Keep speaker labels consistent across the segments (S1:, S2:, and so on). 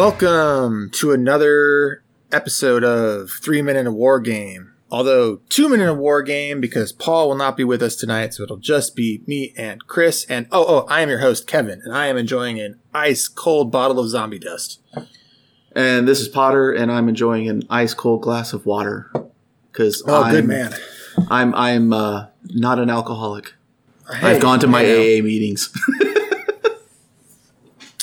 S1: Welcome to another episode of Three Men in a War Game. Although two men in a war game because Paul will not be with us tonight, so it'll just be me and Chris. And oh, oh, I am your host Kevin, and I am enjoying an ice cold bottle of zombie dust.
S2: And this is Potter, and I'm enjoying an ice cold glass of water because
S1: Oh,
S2: I'm,
S1: good man.
S2: I'm I'm uh, not an alcoholic.
S1: Hey,
S2: I've gone to my
S1: know.
S2: AA meetings.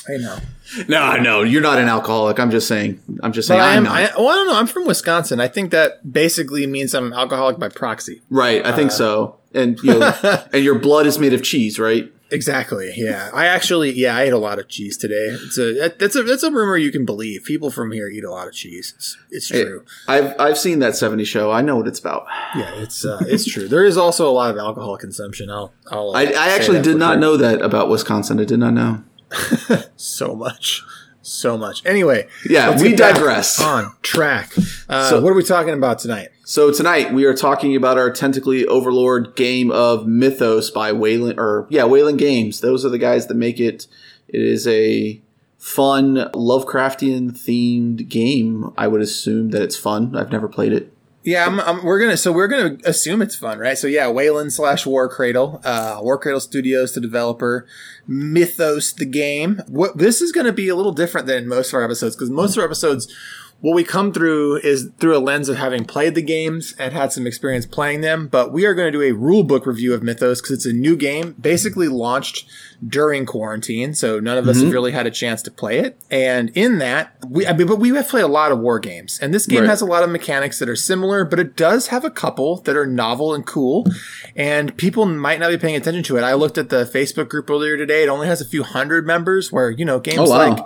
S1: I know.
S2: no, I no, you're not an alcoholic. I'm just saying. I'm just saying.
S1: I
S2: I'm not.
S1: I, well, I don't know. I'm from Wisconsin. I think that basically means I'm an alcoholic by proxy.
S2: right. I
S1: Uh,
S2: think so. And you know, and your blood is made of cheese, right?
S1: Exactly. Yeah. I actually, yeah, I ate a lot of cheese today. It's a that's a that's a rumor you can believe. People from here eat a lot of cheese. It's, it's
S2: Hey,
S1: true.
S2: I've I've seen that 70 show. I know what it's about.
S1: Yeah, it's uh, it's true. There is also a lot of alcohol consumption. I'll I'll.
S2: I, I actually did not
S1: sure.
S2: know that about Wisconsin. I did not know.
S1: so much, so much. Anyway,
S2: Yeah, we digress.
S1: On track. Uh,
S2: So-
S1: what are we talking about tonight?
S2: So tonight we are talking about our tentacly overlord game of Mythos by Wayland or yeah, Wayland Games. Those are the guys that make it. It is a fun Lovecraftian themed game. I would assume that it's fun. I've never played it.
S1: Yeah, I'm, I'm, we're gonna. So we're gonna assume it's fun, right? So yeah, Wayland slash War Cradle, uh, War Cradle Studios, the developer, Mythos, the game. What this is gonna be a little different than most of our episodes because most of our episodes, what we come through is through a lens of having played the games and had some experience playing them. But we are going to do a rule book review of Mythos because it's a new game, basically launched during quarantine, so none of us have mm-hmm. really had a chance to play it. And in that, we I mean, but we have played a lot of war games, and this game
S2: Right.
S1: has a lot of mechanics that are similar, but it does have a couple that are novel and cool, and people might not be paying attention to it. I looked at the Facebook group earlier today; it only has a few hundred members. Where you know games
S2: Oh, wow.
S1: like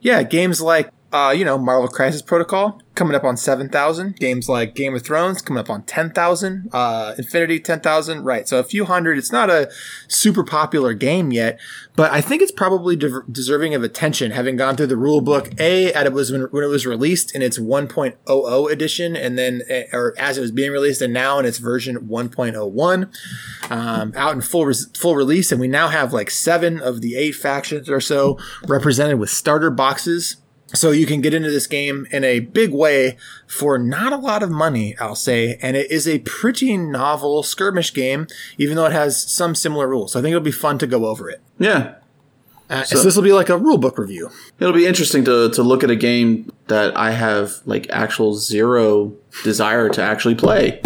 S1: yeah, games like uh, you know, Marvel Crisis Protocol coming up on seven thousand. Games like Game of Thrones coming up on ten thousand. Uh, Infinity ten thousand. Right, so a few hundred. It's not a super popular game yet, but I think it's probably de- deserving of attention. Having gone through the rule book, a at it was when, when it was released in its 1.00 edition, and then eh, or as it was being released, and now in its version 1.01, um, out in full full release, and we now have like seven of the eight factions or so represented with starter boxes. So you can get into this game in a big way for not a lot of money, I'll say, and it is a pretty novel skirmish game, even though it has some similar rules. So I think it'll be fun to go over it.
S2: Yeah,
S1: Uh, so, this will be like a rule book review.
S2: it'll be interesting to to look at a game that I have like actual zero desire to actually play.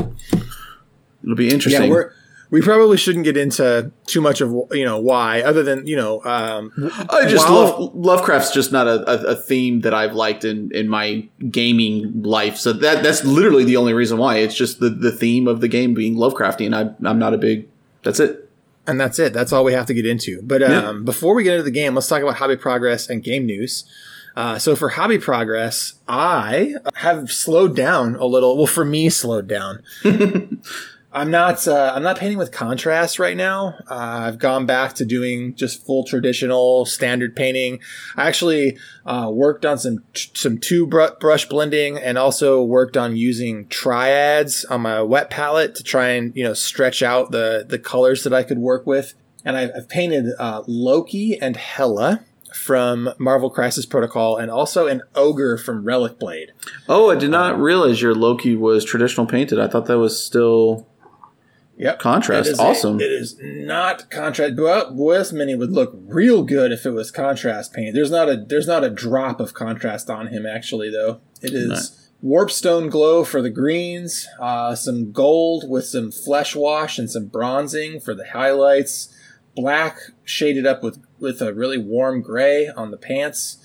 S2: It'll be interesting.
S1: Yeah, we're, we probably shouldn't get into too much of you know why, other than you know. Um,
S2: I just
S1: while-
S2: love Lovecraft's just not a, a, a theme that I've liked in, in my gaming life. So that that's literally the only reason why. It's just the, the theme of the game being Lovecraftian. I I'm not a big. That's it.
S1: And that's it. That's all we have to get into. But um,
S2: Yeah.
S1: before we get into the game, let's talk about hobby progress and game news. Uh, so for hobby progress, I have slowed down a little. Well, for me, slowed down. I'm not. Uh, I'm not painting with contrast right now. Uh, I've gone back to doing just full traditional standard painting. I actually uh, worked on some some two br- brush blending and also worked on using triads on my wet palette to try and you know stretch out the the colors that I could work with. And I've, I've painted uh, Loki and Hela from Marvel Crisis Protocol, and also an ogre from Relic Blade.
S2: Oh, I did not realize your Loki was traditional painted. I thought that was still
S1: Yep.
S2: contrast.
S1: It is a-
S2: awesome.
S1: it is not contrast. but Well, Mini would look real good if it was contrast paint. There's not a there's not a drop of contrast on him actually though. It is
S2: Nice.
S1: warpstone glow for the greens, uh, some gold with some flesh wash and some bronzing for the highlights, black shaded up with with a really warm gray on the pants.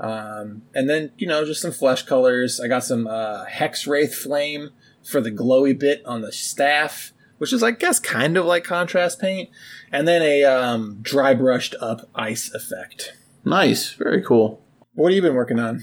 S1: Um, and then you know just some flesh colors. I got some uh, hex wraith flame for the glowy bit on the staff, which is I guess kind of like contrast paint, and then a um, dry brushed up ice effect.
S2: nice. Very cool.
S1: What have you been working on?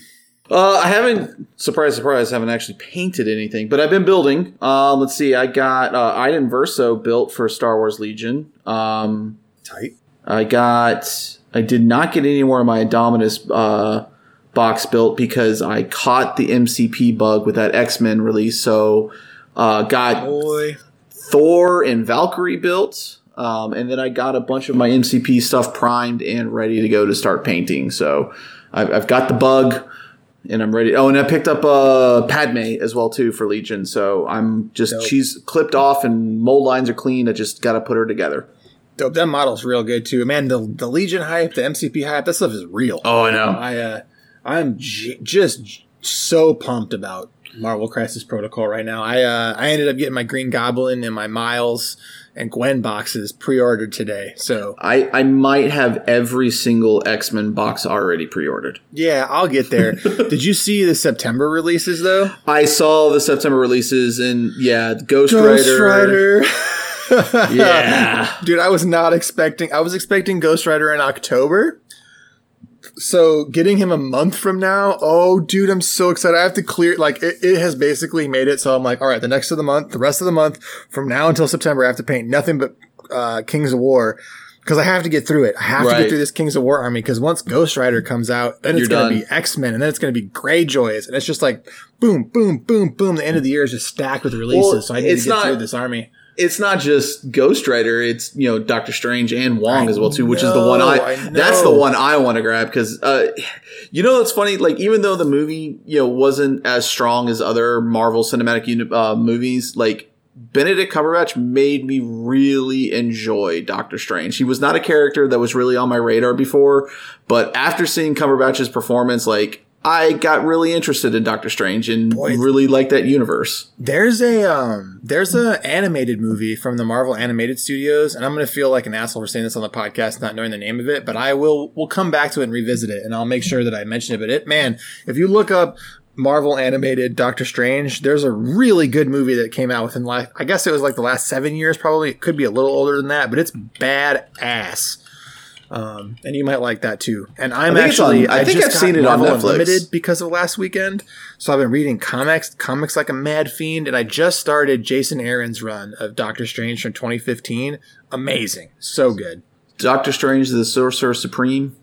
S2: Uh, I haven't, surprise, surprise, haven't actually painted anything, but I've been building. Uh, let's see, I got uh, Iden Verso built for Star Wars Legion. Um,
S1: Tight.
S2: I got, I did not get any more of my Indomitus uh, box built because I caught the MCP bug with that X Men release. So, uh, got
S1: Boy.
S2: Thor and Valkyrie built. Um, and then I got a bunch of my MCP stuff primed and ready to go to start painting. So I've, I've got the bug, and I'm ready. Oh, and I picked up uh, Padme as well too for Legion. So I'm just
S1: Dope.
S2: she's clipped off and mold lines are clean. I just got to put her together.
S1: Dope. That model's real good too, man. The the Legion hype, the MCP hype, that stuff is real.
S2: Oh, I know.
S1: I uh, I'm j- just j- so pumped about Marvel Crisis Protocol right now. I uh, I ended up getting my Green Goblin and my Miles and Gwen boxes pre-ordered today. So
S2: I, I might have every single X Men box already pre ordered.
S1: yeah, I'll get there. Did you see the September releases though?
S2: I saw the September releases, and yeah, Ghost, Rider. Yeah.
S1: Dude, I was not expecting I was expecting Ghost Rider in October. So getting him a month from now, oh dude, I'm so excited. I have to clear like it, it has basically made it so I'm like, all right, the next of the month, the rest of the month, from now until September, I have to paint nothing but uh Kings of War. Because I have to get through it. I have to get through this Kings of War army. Because once Ghost Rider comes out, then it's going to be X Men, and then it's going to be Greyjoys, and it's just like boom, boom, boom, boom. The end of the year is just stacked with releases.
S2: Well,
S1: so I need to get
S2: not-
S1: through this army.
S2: It's not just Ghost Rider; it's you know Doctor Strange and Wong
S1: I
S2: as well too, which is the one I,
S1: I
S2: that's the one I want to grab because uh, you know it's funny. Like even though the movie you know wasn't as strong as other Marvel Cinematic Uni- uh, movies, like Benedict Cumberbatch made me really enjoy Doctor Strange. He was not a character that was really on my radar before, but after seeing Cumberbatch's performance, like I got really interested in Doctor Strange and
S1: Boy.
S2: really liked that universe.
S1: There's a um there's a animated movie from the Marvel Animated Studios, and I'm gonna feel like an asshole for saying this on the podcast, not knowing the name of it, but I will we'll come back to it and revisit it, and I'll make sure that I mention it. But it man, if you look up Marvel animated Doctor Strange, there's a really good movie that came out within like I guess it was like the last seven years, probably. It could be a little older than that, but it's badass. Um, and you might like that too. And I'm
S2: I it's on-
S1: actually
S2: I think
S1: just
S2: I've seen it on
S1: Marvel
S2: Netflix.
S1: Unlimited because of last weekend. So I've been reading comics, comics like a mad fiend, and I just started Jason Aaron's run of Doctor Strange from 2015. Amazing, so good.
S2: Doctor Strange, the Sorcerer Supreme.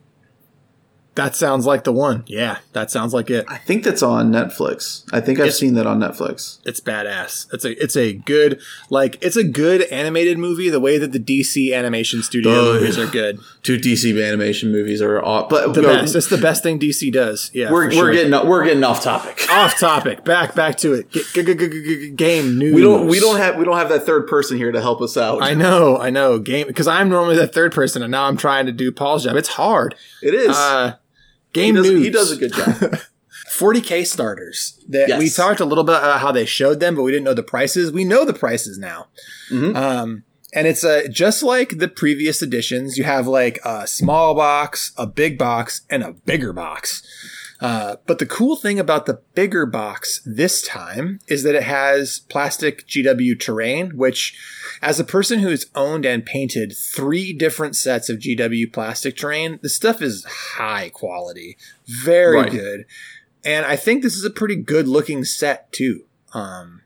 S1: That sounds like the one. Yeah, that sounds like it.
S2: I think that's on Netflix. I think I've
S1: It's-
S2: seen that on Netflix.
S1: It's badass. It's a it's a good like it's a good animated movie. The way that the DC animation studio movies are good,
S2: Two DC animation movies are off, but
S1: the best. It's the best thing DC does. Yeah,
S2: we're we're
S1: sure.
S2: getting we're getting off topic.
S1: off topic. Back back to it. G- g- g- g- g- game news.
S2: We don't we don't have we don't have that third person here to help us out.
S1: I know, I know. Game because I'm normally that third person, and now I'm trying to do Paul's job. It's hard.
S2: it is.
S1: Uh,
S2: he,
S1: game
S2: does,
S1: news.
S2: he does a good job.
S1: 40k starters. That
S2: Yes.
S1: we talked a little bit about how they showed them, but we didn't know the prices. We know the prices now.
S2: Mhm.
S1: Um, and it's uh, just like the previous editions. You have like a small box, a big box, and a bigger box. Uh, but the cool thing about the bigger box this time is that it has plastic GW terrain, which, as a person who's owned and painted three different sets of GW plastic terrain, the stuff is high quality, very
S2: Right.
S1: good. And I think this is a pretty good looking set too. Um,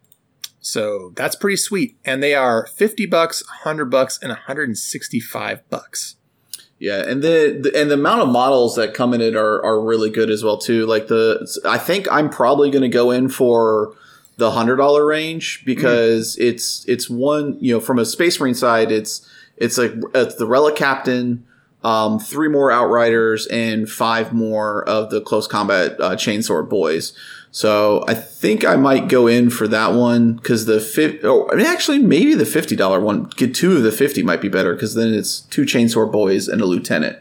S1: so that's pretty sweet. And they are 50 bucks, 100 bucks, and 165 bucks.
S2: Yeah, and the, the and the amount of models that come in it are are really good as well too. Like the I think I'm probably going to go in for the hundred dollar range because it's it's one you know from a Space Marine side it's it's like it's the Relic Captain, um, three more Outriders, and five more of the close combat uh, chainsword boys. So I think I might go in for that one because the fi- oh, I mean actually maybe the fifty dollar one get two of the fifty might be better because then it's two chainsaw boys and a lieutenant.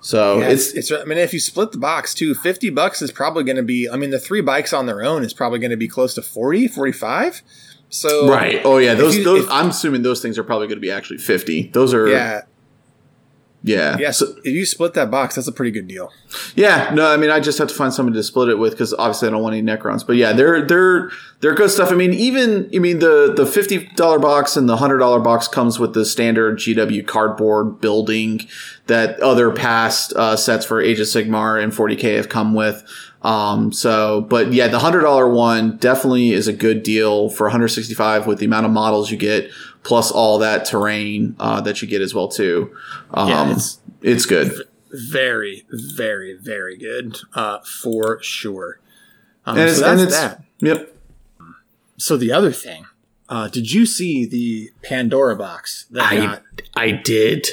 S2: So
S1: Yeah,
S2: it's
S1: it's, I mean, if you split the box too, 50 bucks is probably going to be, I mean, the three bikes on their own is probably going to be close to 40, 45. So,
S2: right. Oh yeah, those
S1: you-
S2: those
S1: if-
S2: I'm assuming those things are probably going to be actually fifty. Those are
S1: Yeah.
S2: Yeah
S1: Yes.
S2: So-
S1: if you split that box, that's a pretty good deal.
S2: Yeah, no, I mean, I just have to find somebody to split it with because obviously I don't want any Necrons. But yeah, they're they're they're good stuff. I mean, even I mean the the fifty dollar box and the hundred dollar box comes with the standard GW cardboard building that other past uh, sets for Age of Sigmar and 40k have come with. Um, so, but yeah, the hundred dollar one definitely is a good deal for 165 with the amount of models you get plus all that terrain uh, that you get as well too. Um,
S1: Yeah, it's-
S2: it's good.
S1: Very, very, very good. Uh, for sure. Um,
S2: And it's,
S1: so that's
S2: and
S1: that.
S2: yep.
S1: So the other thing, uh, did you see the Pandora box that
S2: I
S1: got
S2: I did.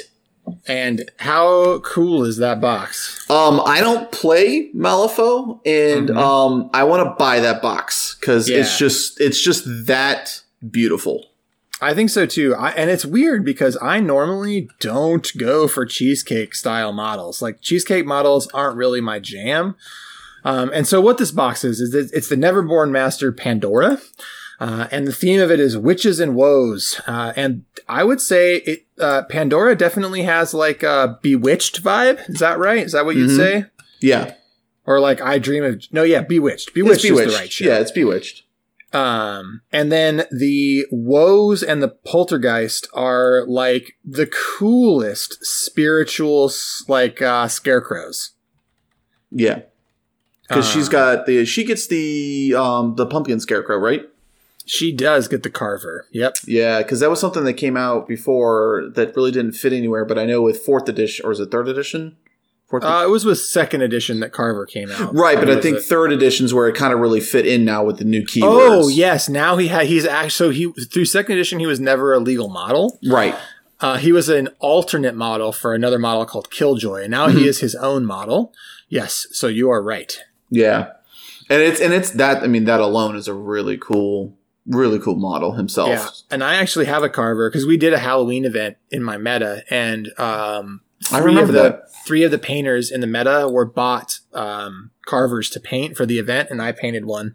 S1: And how cool is that box?
S2: Um, I don't play Malifaux, and
S1: Mhm.
S2: um, I want to buy that box because it's just it's just that beautiful.
S1: I think so too. I, and it's weird because I normally don't go for cheesecake style models. Like cheesecake models aren't really my jam. Um, and so what this box is is it's the Neverborn Master Pandora. Uh, and the theme of it is witches and woes. Uh, and I would say it, uh, Pandora definitely has like a bewitched vibe. Is that right? Is that what you'd
S2: Mhm.
S1: say?
S2: Yeah,
S1: Or like I dream of, no, yeah, bewitched. Bewitched,
S2: bewitched.
S1: is the right show.
S2: Yeah, it's bewitched.
S1: Um, and then the woes and the poltergeist are like the coolest spiritual, like uh, scarecrows.
S2: Yeah, because she's got the she gets the um the pumpkin scarecrow right.
S1: She does get the carver. Yep.
S2: Yeah, because that was something that came out before that really didn't fit anywhere. But I know with fourth edition or is it third edition? Fourth
S1: Uh, it was with second edition that Carver came out.
S2: right, but I think
S1: it-
S2: third edition's where it kind of really fit in now with the new keywords.
S1: Oh yes, now he had. He's actually so he through second edition he was never a legal model.
S2: right.
S1: Uh, he was an alternate model for another model called Killjoy, and now he
S2: Mhm.
S1: is his own model. Yes, so you are right.
S2: Yeah, and it's and it's that. I mean, that alone is a really cool, really cool model himself.
S1: Yeah, and I actually have a carver because we did a Halloween event in my meta, and um,
S2: I remember
S1: the,
S2: that.
S1: Three of the painters in the meta were bought um, carvers to paint for the event, and I painted one.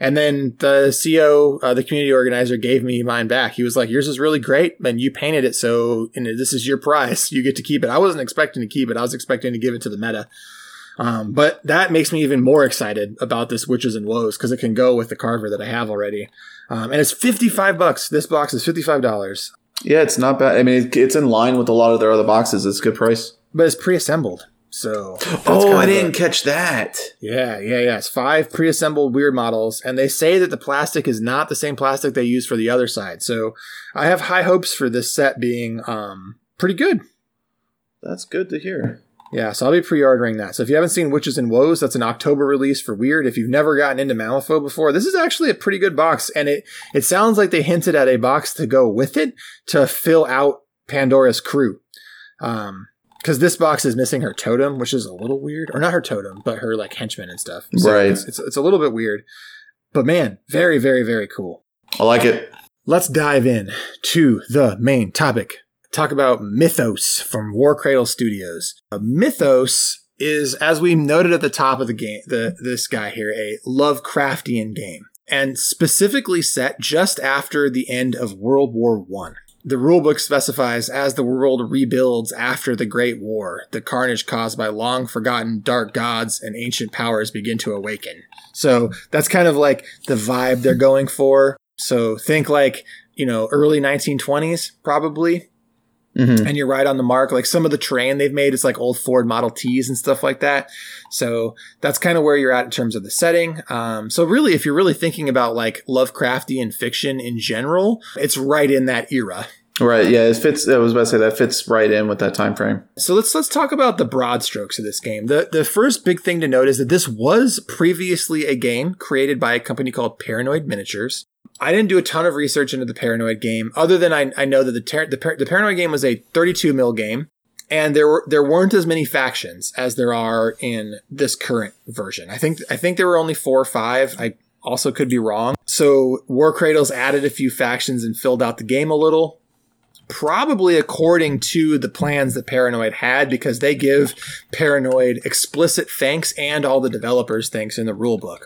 S1: And then the CO, uh, the community organizer, gave me mine back. He was like, "Yours is really great, and you painted it, so and this is your prize. You get to keep it." I wasn't expecting to keep it; I was expecting to give it to the meta. Um, but that makes me even more excited about this Witches and Woes because it can go with the carver that I have already. Um, and it's 55 bucks. This box is $55,
S2: Yeah, it's not bad. I mean, it, it's in line with a lot of their other boxes. It's a good price.
S1: but it's pre-assembled. So
S2: oh, I didn't catch that.
S1: Yeah, yeah, yeah. It's five pre-assembled weird models, and they say that the plastic is not the same plastic they use for the other side. So I have high hopes for this set being um, pretty good.
S2: That's good to hear.
S1: Yeah, so I'll be pre-ordering that. So if you haven't seen Witches and Woes, that's an October release for Weird. If you've never gotten into Malifaux before, this is actually a pretty good box, and it it sounds like they hinted at a box to go with it to fill out Pandora's crew. Um, because this box is missing her totem, which is a little weird, or not her totem, but her like henchmen and stuff. So
S2: Right.
S1: It's, it's it's a little bit weird, but man, very very very cool.
S2: I like it.
S1: Let's dive in to the main topic. Talk about Mythos from War Cradle Studios. Uh, Mythos is, as we noted at the top of the game, the this guy here, a Lovecraftian game, and specifically set just after the end of World War One. The rulebook specifies as the world rebuilds after the Great War, the carnage caused by long forgotten dark gods and ancient powers begin to awaken. So that's kind of like the vibe they're going for. So think like, you know, early 1920s, probably.
S2: Mm-hmm.
S1: And you're right on the mark. Like some of the terrain they've made is like old Ford Model Ts and stuff like that. So that's kind of where you're at in terms of the setting. Um, so really, if you're really thinking about like Lovecraftian fiction in general, it's right in that era.
S2: Right. Yeah. It fits. I was about to say that fits right in with that time frame.
S1: So let's let's talk about the broad strokes of this game. The the first big thing to note is that this was previously a game created by a company called Paranoid Miniatures. I didn't do a ton of research into the Paranoid game, other than I, I know that the, ter- the Par- the Paranoid game was a 32 mil game, and there were there weren't as many factions as there are in this current version. I think I think there were only four or five. I also could be wrong. So War Cradles added a few factions and filled out the game a little probably according to the plans that Paranoid had, because they give Paranoid explicit thanks and all the developers thanks in the rulebook.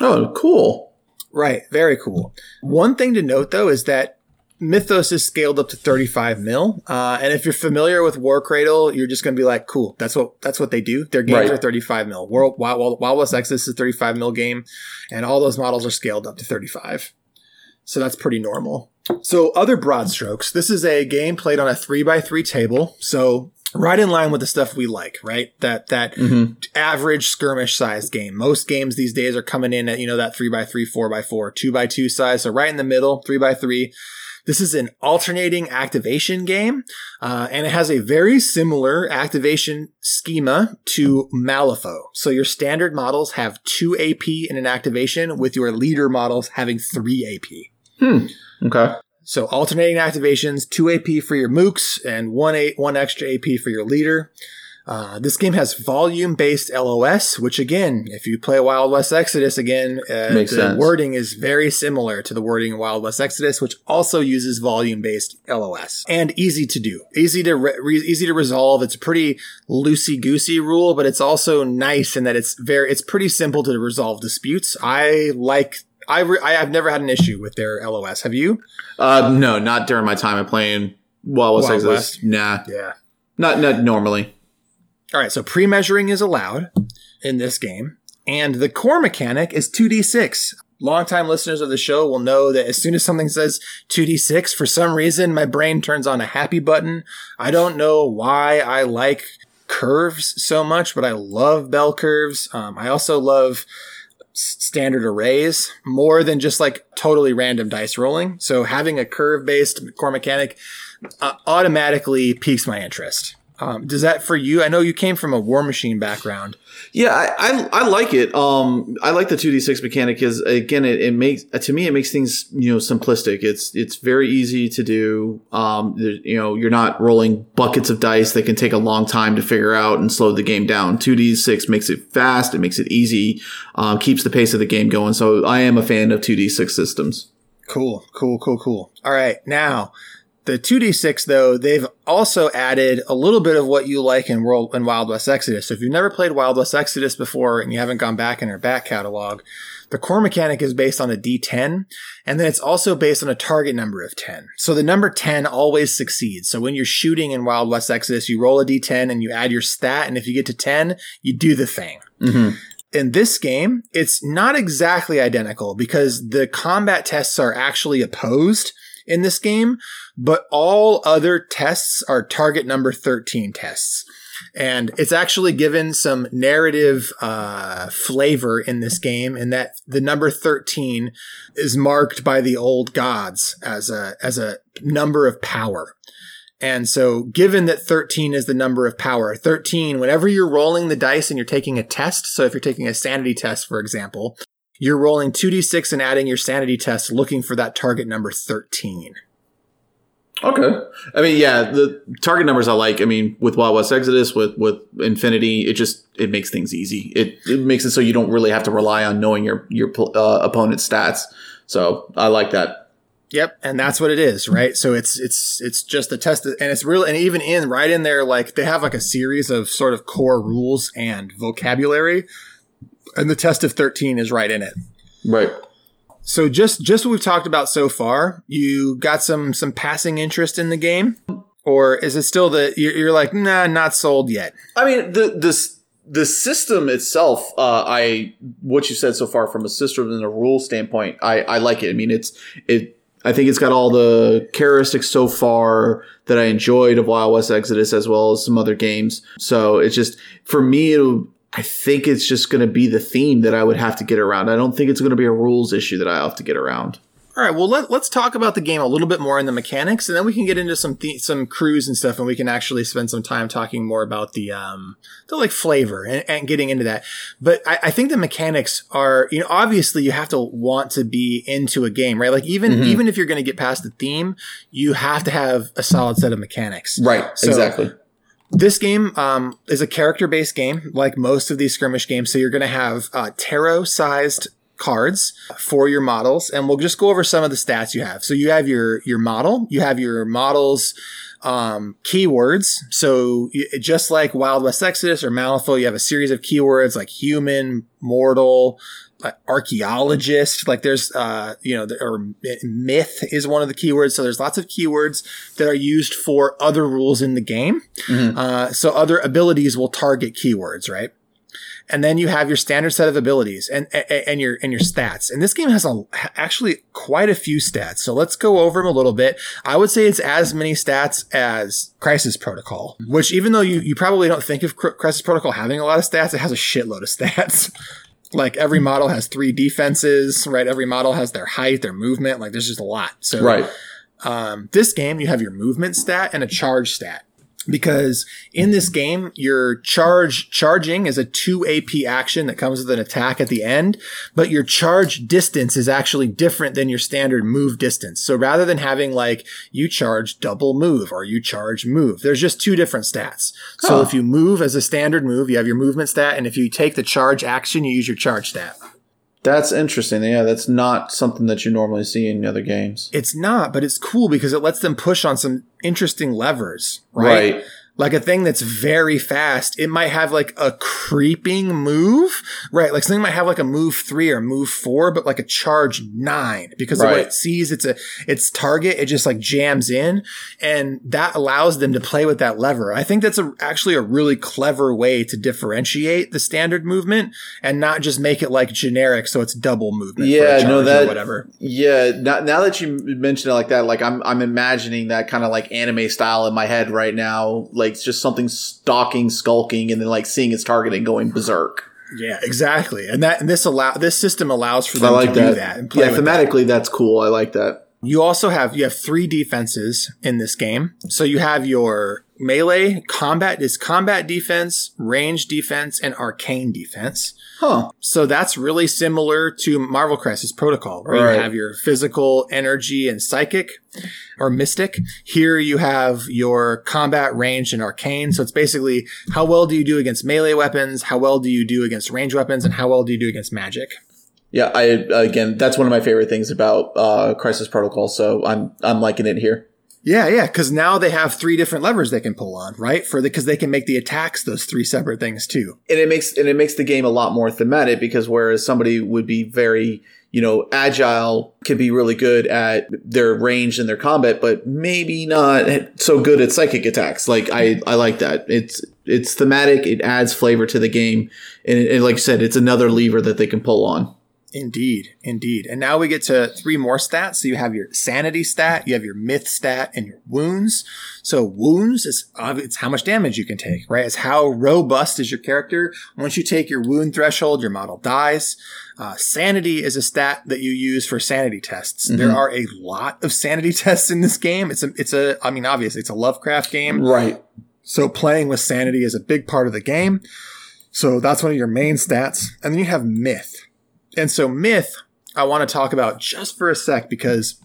S2: Oh, cool.
S1: Right, very cool. One thing to note though is that Mythos is scaled up to 35 mil, uh, and if you're familiar with War Cradle, you're just going to be like, "Cool, that's what that's what they do." Their games
S2: Right.
S1: are 35 mil. World Wild, Wild, Wild West Exodus is a 35 mil game, and all those models are scaled up to 35. So that's pretty normal. So other broad strokes. This is a game played on a three by three table. So right in line with the stuff we like, right? That that
S2: Mm-hmm.
S1: average skirmish sized game. Most games these days are coming in at, you know, that three by three, four by four, two by two size. So right in the middle, three by three. This is an alternating activation game, uh, and it has a very similar activation schema to Malifaux. So your standard models have two AP in an activation, with your leader models having three AP. Hmm.
S2: Okay.
S1: So alternating activations, two AP for your mooks and one eight one extra AP for your leader. Uh, this game has volume based LOS, which again, if you play Wild West Exodus again, uh, the
S2: sense.
S1: wording is very similar to the wording in Wild West Exodus, which also uses volume based LOS and easy to do, easy to re- easy to resolve. It's a pretty loosey goosey rule, but it's also nice in that it's very it's pretty simple to resolve disputes. I like. I, re- I have never had an issue with their LOS. Have you?
S2: Uh, no, not during my time of playing Wild West
S1: Wild. West?
S2: Nah,
S1: Yeah.
S2: not not normally.
S1: All right, so pre-measuring is allowed in this game, and the core mechanic is 2d6. Longtime listeners of the show will know that as soon as something says 2d6, for some reason my brain turns on a happy button. I don't know why I like curves so much, but I love bell curves. Um, I also love standard arrays more than just like totally random dice rolling. So having a curve based core mechanic uh, automatically piques my interest. Um, does that for you? I know you came from a War Machine background.
S2: Yeah, I, I, I like it. Um, I like the two d six mechanic because again, it, it makes to me it makes things you know simplistic. It's it's very easy to do. Um, you know, you're not rolling buckets of dice that can take a long time to figure out and slow the game down. Two d six makes it fast. It makes it easy. Um, keeps the pace of the game going. So I am a fan of two d six systems.
S1: Cool, cool, cool, cool. All right, now the 2d6 though they've also added a little bit of what you like in World in Wild West Exodus. So if you've never played Wild West Exodus before and you haven't gone back in our back catalog, the core mechanic is based on a d10 and then it's also based on a target number of 10. So the number 10 always succeeds. So when you're shooting in Wild West Exodus, you roll a d10 and you add your stat and if you get to 10, you do the thing
S2: Mm-hmm.
S1: in this game, it's not exactly identical because the combat tests are actually opposed in this game, but all other tests are target number 13 tests. And it's actually given some narrative uh, flavor in this game, in that the number 13 is marked by the old gods as a as a number of power. And so, given that 13 is the number of power, 13, whenever you're rolling the dice and you're taking a test, so if you're taking a sanity test, for example, you're rolling 2d6 and adding your sanity test looking for that target number 13.
S2: Okay. I mean, yeah, the target numbers I like. I mean, with Wild West Exodus, with with Infinity, it just it makes things easy. It it makes it so you don't really have to rely on knowing your your uh, opponent's stats. So I like that.
S1: Yep, and that's what it is, right? So it's it's it's just a test, and it's real, and even in right in there, like they have like a series of sort of core rules and vocabulary, and the test of thirteen is right in it.
S2: Right.
S1: So just just what we've talked about so far, you got some some passing interest in the game, or is it still the you're, you're like nah, not sold yet?
S2: I mean, the this the system itself, uh, I what you said so far from a system and a rule standpoint, I I like it. I mean, it's it. I think it's got all the characteristics so far that I enjoyed of Wild West Exodus as well as some other games. So it's just for me, it'll, I think it's just going to be the theme that I would have to get around. I don't think it's going to be a rules issue that I have to get around.
S1: All right, well let, let's talk about the game a little bit more in the mechanics, and then we can get into some th- some crews and stuff, and we can actually spend some time talking more about the um the like flavor and, and getting into that. But I, I think the mechanics are you know obviously you have to want to be into a game, right? Like even
S2: Mhm.
S1: even if you're going to get past the theme, you have to have a solid set of mechanics.
S2: Right.
S1: So-
S2: exactly.
S1: This game um, is a character based game, like most of these skirmish games. So you're going to have uh, tarot sized cards for your models, and we'll just go over some of the stats you have. So you have your your model, you have your models. Um, keywords. So just like Wild West Exodus or Malifaux, you have a series of keywords like human, mortal, like archaeologist. Like there's, uh, you know, or myth is one of the keywords. So there's lots of keywords that are used for other rules in the game.
S2: Mhm.
S1: Uh, so other abilities will target keywords, right? And then you have your standard set of abilities and, and, and your, and your stats. And this game has a, actually quite a few stats. So let's go over them a little bit. I would say it's as many stats as Crisis Protocol, which even though you, you probably don't think of Crisis Protocol having a lot of stats, it has a shitload of stats. Like every model has three defenses, right? Every model has their height, their movement. Like there's just a lot. So
S2: Right.
S1: um, this game, you have your movement stat and a charge stat. Because in this game your charge charging is a 2 AP action that comes with an attack at the end but your charge distance is actually different than your standard move distance. So rather than having like you charge double move or you charge move there's just two different stats. So if you move as a standard move you have your movement stat and if you take the charge action you use your charge stat
S2: That's interesting. Yeah, that's not something that you normally see in other games.
S1: it's not but it's cool because it lets them push on some interesting levers right.
S2: Right.
S1: Like a thing that's very fast, it might have like a creeping move, right? Like something might have like a move three or move four, but like a charge nine because of what it sees it's a its target. It just like jams in, and that allows them to play with that lever. I think that's a, actually a really clever way to differentiate the standard movement and not just make it like generic, so it's double movement.
S2: Yeah, no, that-
S1: whatever.
S2: Yeah, now, now that you mention it like that, like I'm I'm imagining that kind of like anime style in my head right now, like it's just something stalking, skulking, and then like seeing its target and going berserk.
S1: Yeah, exactly. And that and this allow this system allows for
S2: I
S1: them
S2: like
S1: to
S2: that.
S1: do that and play
S2: yeah,
S1: with that.
S2: thematically, that's cool. I like that.
S1: You also have you have three defenses in this game. So you have your melee combat is combat defense, range defense, and arcane defense.
S2: Huh.
S1: So that's really similar to Marvel Crisis Protocol, where
S2: Right.
S1: you have your physical, energy, and psychic or mystic. Here you have your combat, range, and arcane. So it's basically how well do you do against melee weapons, how well do you do against range weapons, and how well do you do against magic.
S2: Yeah, I again, that's one of my favorite things about uh, Crisis Protocol. So I'm I'm liking it here.
S1: Yeah, yeah, because now they have three different levers they can pull on, right? For the because they can make the attacks those three separate things too.
S2: and it makes and it makes the game a lot more thematic because whereas somebody would be very you know agile can be really good at their range and their combat but maybe not so good at psychic attacks. Like i i like that. It's it's thematic. It adds flavor to the game. And, and like you said it's another lever that they can pull on
S1: Indeed, indeed. And now we get to three more stats. So you have your sanity stat, you have your myth stat, and your wounds. So wounds is it's how much damage you can take, right? It's how robust is your character. Once you take your wound threshold, your model dies. Uh, sanity is a stat that you use for sanity tests. There are a lot of sanity tests in this game. It's a, it's a, I mean, obviously it's a Lovecraft game.
S2: right
S1: So playing with sanity is a big part of the game. So that's one of your main stats. And then you have myth. And so myth, I want to talk about just for a sec because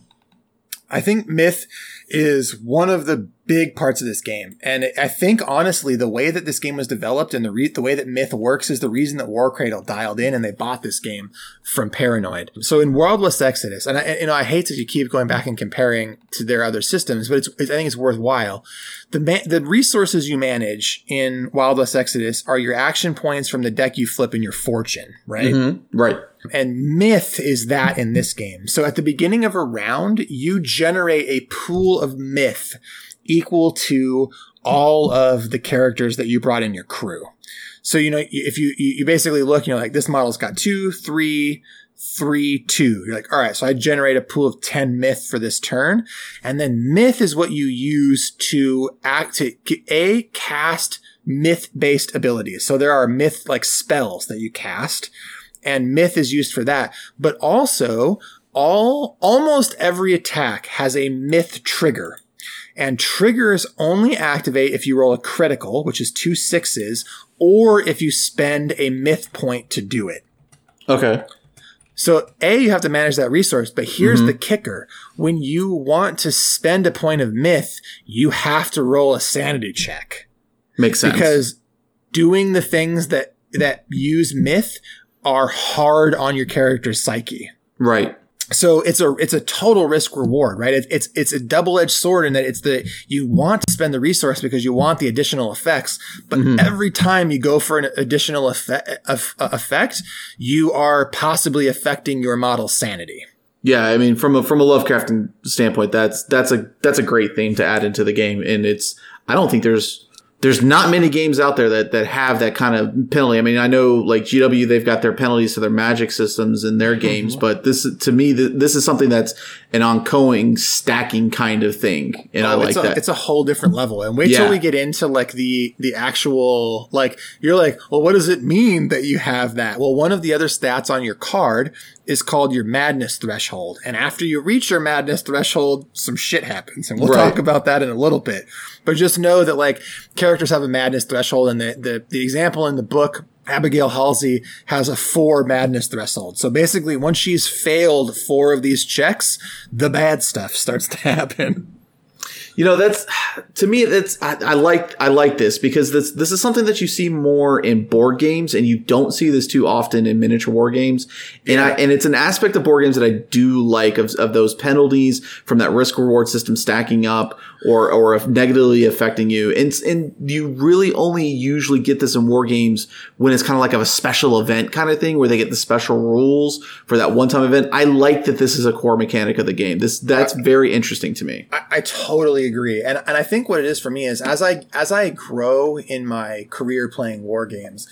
S1: I think myth is one of the big parts of this game. And I think honestly, the way that this game was developed and the re- the way that myth works is the reason that War Cradle dialed in and they bought this game from Paranoid. So in Wild West Exodus, and I, you know, I hate to keep going back and comparing to their other systems, but it's, I think it's worthwhile. The ma- the resources you manage in Wild West Exodus are your action points from the deck you flip in your fortune, right?
S2: Mhm. right
S1: And myth is that in this game. So at the beginning of a round, you generate a pool of myth equal to all of the characters that you brought in your crew. So, you know, if you, you basically look, you know, like this model's got two, three, three, two. You're like, all right, so I generate a pool of 10 myth for this turn. And then myth is what you use to act to a cast myth based abilities. So there are myth like spells that you cast and myth is used for that. But also all, almost every attack has a myth trigger. And triggers only activate if you roll a critical, which is two sixes, or if you spend a myth point to do it.
S2: okay
S1: So A, you have to manage that resource, but here's mm-hmm. the kicker. When you want to spend a point of myth, you have to roll a sanity check.
S2: makes sense
S1: Because doing the things that that use myth are hard on your character's psyche.
S2: right
S1: So it's a it's a total risk reward, right? It's it's it's a double edged sword in that it's the you want to spend the resource because you want the additional effects, but mm-hmm. every time you go for an additional effect, uh, uh, effect, you are possibly affecting your model's sanity.
S2: Yeah, I mean, from a from a Lovecraftian standpoint, that's that's a that's a great thing to add into the game, and it's I don't think there's there's not many games out there that, that have that kind of penalty. I mean, I know like GW, they've got their penalties to their magic systems in their games, mm-hmm. but this, to me, this is something that's an ongoing stacking kind of thing. And oh, I like
S1: a,
S2: that.
S1: It's a whole different level. And wait yeah. till we get into like the, the actual, like, you're like, well, what does it mean that you have that? Well, one of the other stats on your card is called your madness threshold. And after you reach your madness threshold, some shit happens. And we'll right. talk about that in a little bit. But just know that like characters have a madness threshold and the, the, the example in the book Abigail Halsey has a four madness threshold. So basically, once she's failed four of these checks, the bad stuff starts to happen.
S2: You know, that's to me. That's I, I, like I like this because this this is something that you see more in board games, and you don't see this too often in miniature war games. And yeah. I and it's an aspect of board games that I do like of of those penalties from that risk reward system stacking up, or or negatively affecting you. And and you really only usually get this in war games when it's kind of like a special event kind of thing where they get the special rules for that one time event. I like that this is a core mechanic of the game. This that's very interesting to me.
S1: I, I totally agree. And and I think what it is for me is as I as I grow in my career playing war games,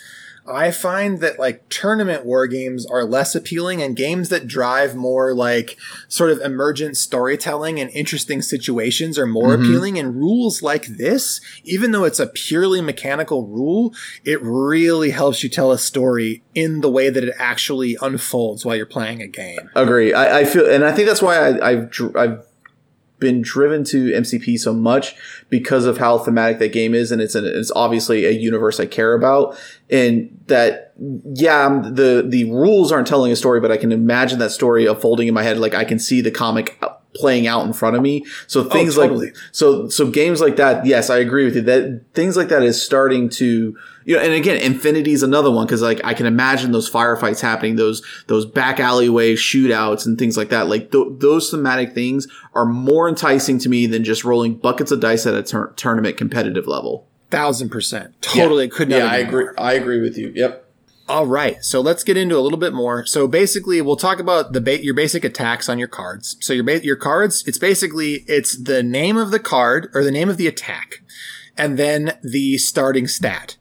S1: I find that like tournament war games are less appealing and games that drive more like sort of emergent storytelling and interesting situations are more mm-hmm. appealing. And rules like this, even though it's a purely mechanical rule, it really helps you tell a story in the way that it actually unfolds while you're playing a game.
S2: Agree. I, I feel, and I think that's why I, I've, I've been driven to MCP so much because of how thematic that game is, and it's an, it's obviously a universe I care about, and that yeah, the the rules aren't telling a story, but I can imagine that story unfolding in my head. Like I can see the comic playing out in front of me. So oh, things oh, totally. like so so games like that. Yes, I agree with you. That things like that is starting to you know. And again, Infinity is another one because like I can imagine those firefights happening, those those back alleyway shootouts and things like that. Like th- those thematic things are more enticing to me than just rolling buckets of dice at a tur- tournament competitive level.
S1: Thousand percent, totally yeah. could not.
S2: Yeah, I agree. I agree with you. Yep.
S1: All right, so let's get into a little bit more. So basically, we'll talk about the ba- your basic attacks on your cards. So your ba- your cards, it's basically it's the name of the card or the name of the attack, and then the starting stat.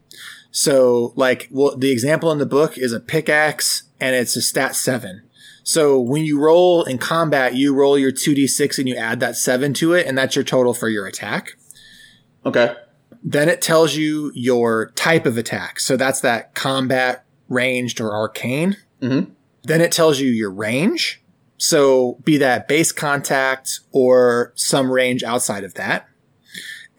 S1: So like, well, the example in the book is a pickaxe, and it's a stat seven. So when you roll in combat, you roll your two d six and you add that seven to it, and that's your total for your attack.
S2: Okay.
S1: Then it tells you your type of attack. So that's that combat ranged, or arcane. Mm-hmm. Then it tells you your range. So be that base contact or some range outside of that.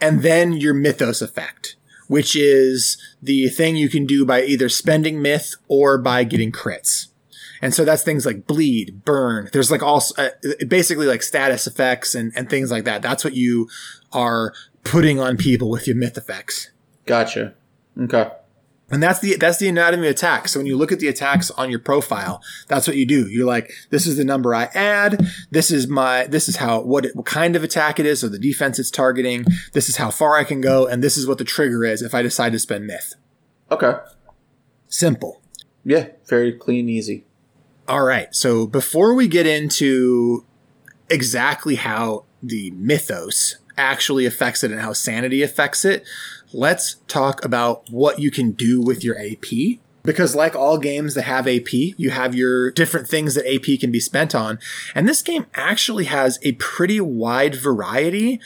S1: And then your mythos effect, which is the thing you can do by either spending myth or by getting crits. And so that's things like bleed, burn. There's like all, uh, basically like status effects and, and things like that. That's what you are putting on people with your myth effects.
S2: Gotcha. Okay.
S1: And that's the that's the anatomy of attack. So when you look at the attacks on your profile, that's what you do. You're like, this is the number I add. This is my this is how what it, what kind of attack it is, or the defense it's targeting. This is how far I can go, and this is what the trigger is if I decide to spend myth.
S2: Okay.
S1: Simple.
S2: Yeah, very clean, easy.
S1: All right. So before we get into exactly how the mythos actually affects it and how sanity affects it, let's talk about what you can do with your AP. Because, like all games that have AP, you have your different things that AP can be spent on. And this game actually has a pretty wide variety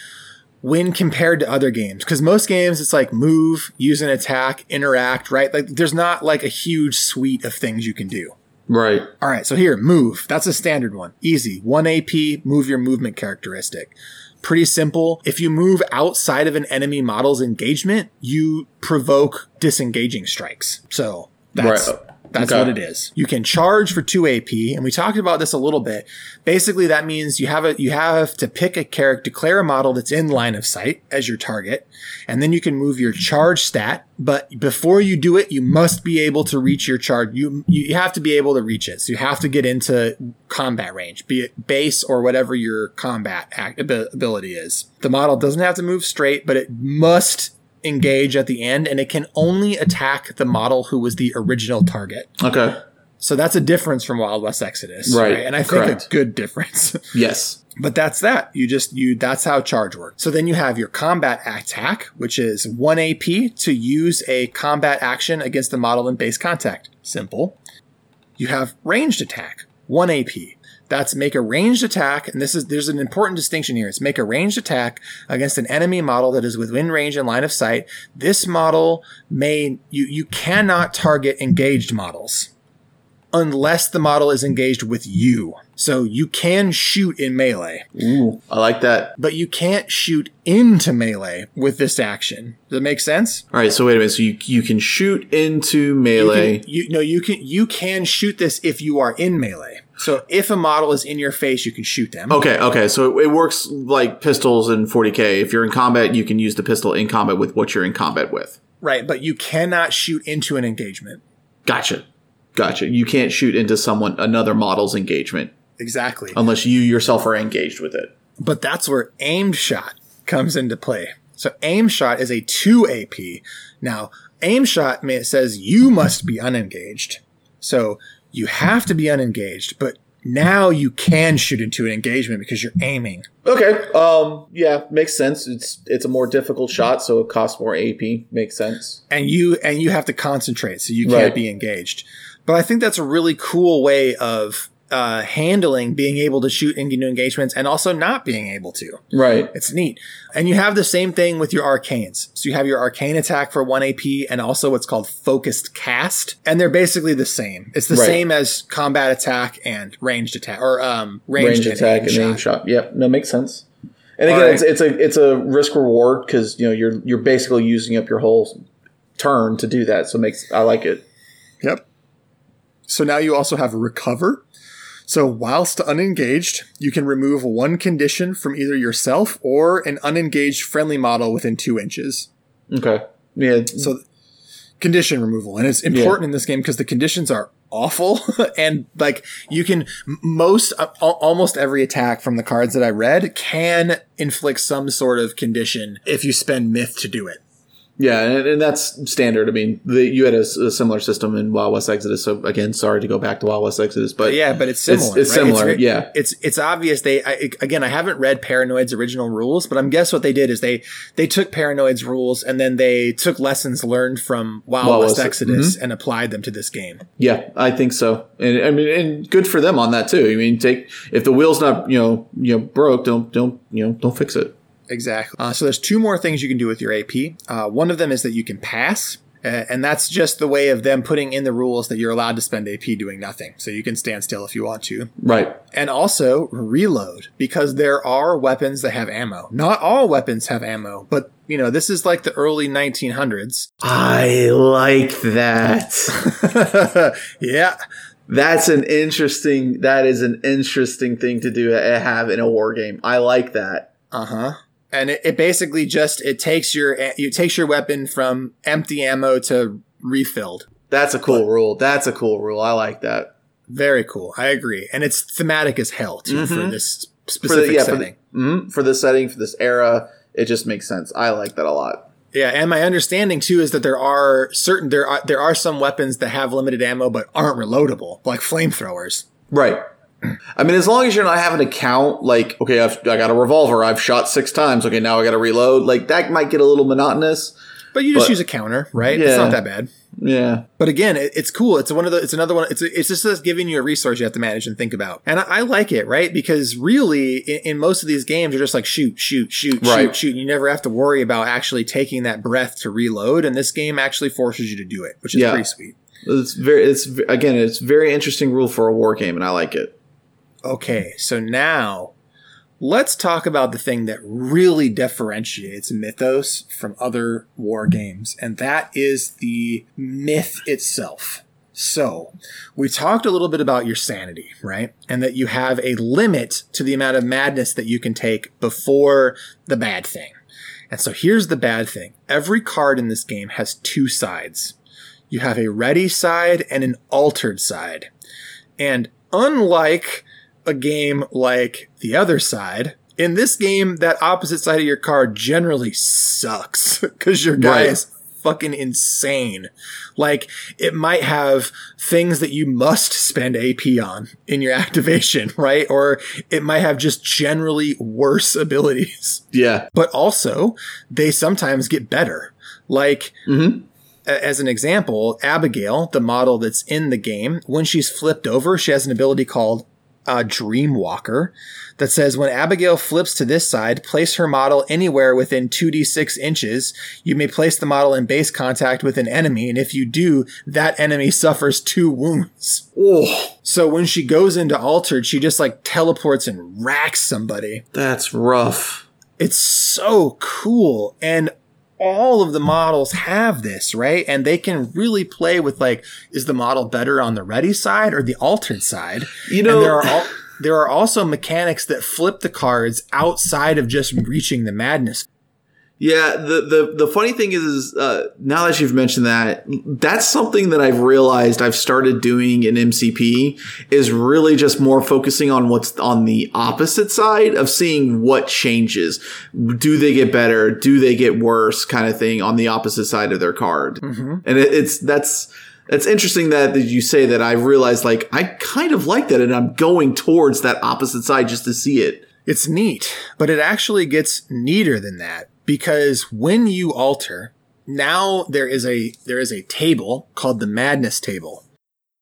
S1: when compared to other games. Because most games, it's like move, use an attack, interact, right? Like there's not like a huge suite of things you can do.
S2: Right.
S1: All right. So here, move. That's a standard one. Easy. One AP, move your movement characteristic pretty simple. If you move outside of an enemy model's engagement, you provoke disengaging strikes. So that's right. That's okay. what it is. You can charge for 2 AP, and we talked about this a little bit. Basically, that means you have a you have to pick a character, declare a model that's in line of sight as your target, and then you can move your charge stat. But before you do it, you must be able to reach your charge. You you have to be able to reach it. So you have to get into combat range, be it base or whatever your combat act- ability is. The model doesn't have to move straight, but it must engage at the end, and it can only attack the model who was the original target.
S2: Okay.
S1: So that's a difference from Wild West Exodus.
S2: Right,
S1: And I think
S2: correct.
S1: a good difference.
S2: Yes.
S1: But that's that. You just you that's how charge works. So then you have your combat attack, which is 1 AP to use a combat action against the model in base contact. Simple. You have ranged attack, 1 AP. That's make a ranged attack, and this is there's an important distinction here. It's make a ranged attack against an enemy model that is within range and line of sight. This model may you you cannot target engaged models unless the model is engaged with you. So you can shoot in melee,
S2: Ooh, I like that.
S1: but you can't shoot into melee with this action. Does that make sense?
S2: All right, so wait a minute. So you you can shoot into
S1: You
S2: melee.
S1: can, you no, you can you can shoot this if you are in melee. So if a model is in your face, you can shoot them.
S2: Okay, okay. So it works like pistols in 40k. If you're in combat, you can use the pistol in combat with what you're in combat with.
S1: Right, but you cannot shoot into an engagement.
S2: Gotcha. Gotcha. You can't shoot into someone another model's engagement
S1: Exactly.
S2: unless you yourself are engaged with it.
S1: But that's where aimed shot comes into play. So aim shot is a 2 AP. Now, aim shot says you must be unengaged. So you have to be unengaged, but now you can shoot into an engagement because you're aiming.
S2: Okay. Um. Yeah, makes sense. It's it's a more difficult shot, so it costs more AP. Makes sense.
S1: And you and you have to concentrate, so you can't
S2: Right.
S1: be engaged. But I think that's a really cool way of uh, handling being able to shoot into engagements and also not being able to.
S2: Right.
S1: It's neat. And you have the same thing with your arcanes. So you have your arcane attack for 1 AP and also what's called focused cast. And they're basically the same. It's the
S2: Right.
S1: same as combat attack and ranged attack or um ranged,
S2: Range attack
S1: and
S2: and
S1: aim
S2: aim
S1: shot.
S2: shot. Yep. No, makes sense. And again,
S1: right.
S2: it's it's a it's a risk reward because you know you're you're basically using up your whole turn to do that. So it makes I like it.
S1: Yep. So now you also have recover. So whilst unengaged, you can remove one condition from either yourself or an unengaged friendly model within two inches.
S2: Okay. Yeah.
S1: So condition removal, and it's important in this game because the conditions are awful, and like you can most uh, almost every attack from the cards that I read can inflict some sort of condition if you spend myth to do it.
S2: Yeah, and, and that's standard. I mean, the, you had a similar system in Wild West Exodus. So again, sorry to go back to Wild West Exodus, but
S1: Yeah, but it's
S2: It's-
S1: similar.
S2: it's
S1: right?
S2: similar,
S1: very-
S2: yeah.
S1: it's it's obvious. They I, again, I haven't read Paranoid's original rules, but I'm guess what they did is they they took Paranoid's rules and then they took lessons learned from Wild,
S2: Wild
S1: West
S2: West-
S1: Exodus mm-hmm. and applied them to this game.
S2: yeah, I think so. And I mean, and good for them on that too. I mean, take if the wheel's not you know you know broke, don't don't you know don't fix it.
S1: Exactly. Uh, so there's two more things you can do with your AP. Uh, one of them is that you can pass. Uh, and that's just the way of them putting in the rules that you're allowed to spend AP doing nothing. So you can stand still if you want to.
S2: Right.
S1: And also reload because there are weapons that have ammo. Not all weapons have ammo, but you know, this is like the early 1900s.
S2: I like that.
S1: yeah.
S2: That's an interesting. That is an interesting thing to do. uh, Have in a war game. I like that.
S1: Uh huh. And it, it basically just it takes your it takes your weapon from empty ammo to refilled.
S2: That's a cool rule. That's a cool rule. I like that.
S1: Very cool. I agree. And it's thematic as hell too for
S2: Mhm.
S1: this
S2: For
S1: specific
S2: the, yeah, for
S1: setting.
S2: the, mhm, for this setting, for this era, it just makes sense. I like that a lot.
S1: Yeah, and my understanding too is that there are certain there are there are some weapons that have limited ammo but aren't reloadable, like flamethrowers.
S2: Right. I mean, as long as you're not having to count, like, okay, I've, I got a revolver, I've shot six times, okay, now I got to reload. Like, that might get a little monotonous.
S1: But you just
S2: But-
S1: use a counter, right? It's not that bad.
S2: Yeah.
S1: But again, it, it's cool. It's one of the. It's another one. It's it's just us giving you a resource you have to manage and think about. And I, I like it, right? Because really, in, in most of these games, you're just like shoot, shoot, shoot,
S2: Right.
S1: shoot, shoot. You never have to worry about actually taking that breath to reload. And this game actually forces you to do it, which is
S2: Yeah.
S1: pretty sweet.
S2: It's very, it's, again, it's very interesting rule for a war game, and I like it.
S1: Okay, so now let's talk about the thing that really differentiates Mythos from other war games, and that is the myth itself. So, we talked a little bit about your sanity, right? And that you have a limit to the amount of madness that you can take before the bad thing. And so here's the bad thing. Every card in this game has two sides. You have a ready side and an altered side. And unlike a game like the other side, in this game, that opposite side of your card generally sucks because your guy
S2: Right.
S1: is fucking insane. Like it might have things that you must spend AP on in your activation, right? Or it might have just generally worse abilities.
S2: Yeah.
S1: But also, they sometimes get better. Like
S2: Mm-hmm.
S1: as an example, Abigail, the model that's in the game, when she's flipped over, she has an ability called uh, Dreamwalker that says when Abigail flips to this side, place her model anywhere within 2d6 inches. You may place the model in base contact with an enemy, and if you do, that enemy suffers two wounds.
S2: Oh,
S1: So when she goes into Altered, she just like teleports and racks somebody.
S2: that's rough.
S1: It's so cool. And all of the models have this, right? And they can really play with like, is the model better on the ready side or the altered side?
S2: You know,
S1: and there are all, there are also mechanics that flip the cards outside of just reaching the madness.
S2: Yeah, the the the funny thing is, is uh, now that you've mentioned that, that's something that I've realized I've started doing in MCP is really just more focusing on what's on the opposite side of seeing what changes. Do they get better? Do they get worse? Kind of thing on the opposite side of their card, and it, it's that's. It's interesting that, that you say that. I realized, like, I kind of like that, and I'm going towards that opposite side just to see it.
S1: It's neat, but it actually gets neater than that because when you alter, now there is a there is a table called the madness table.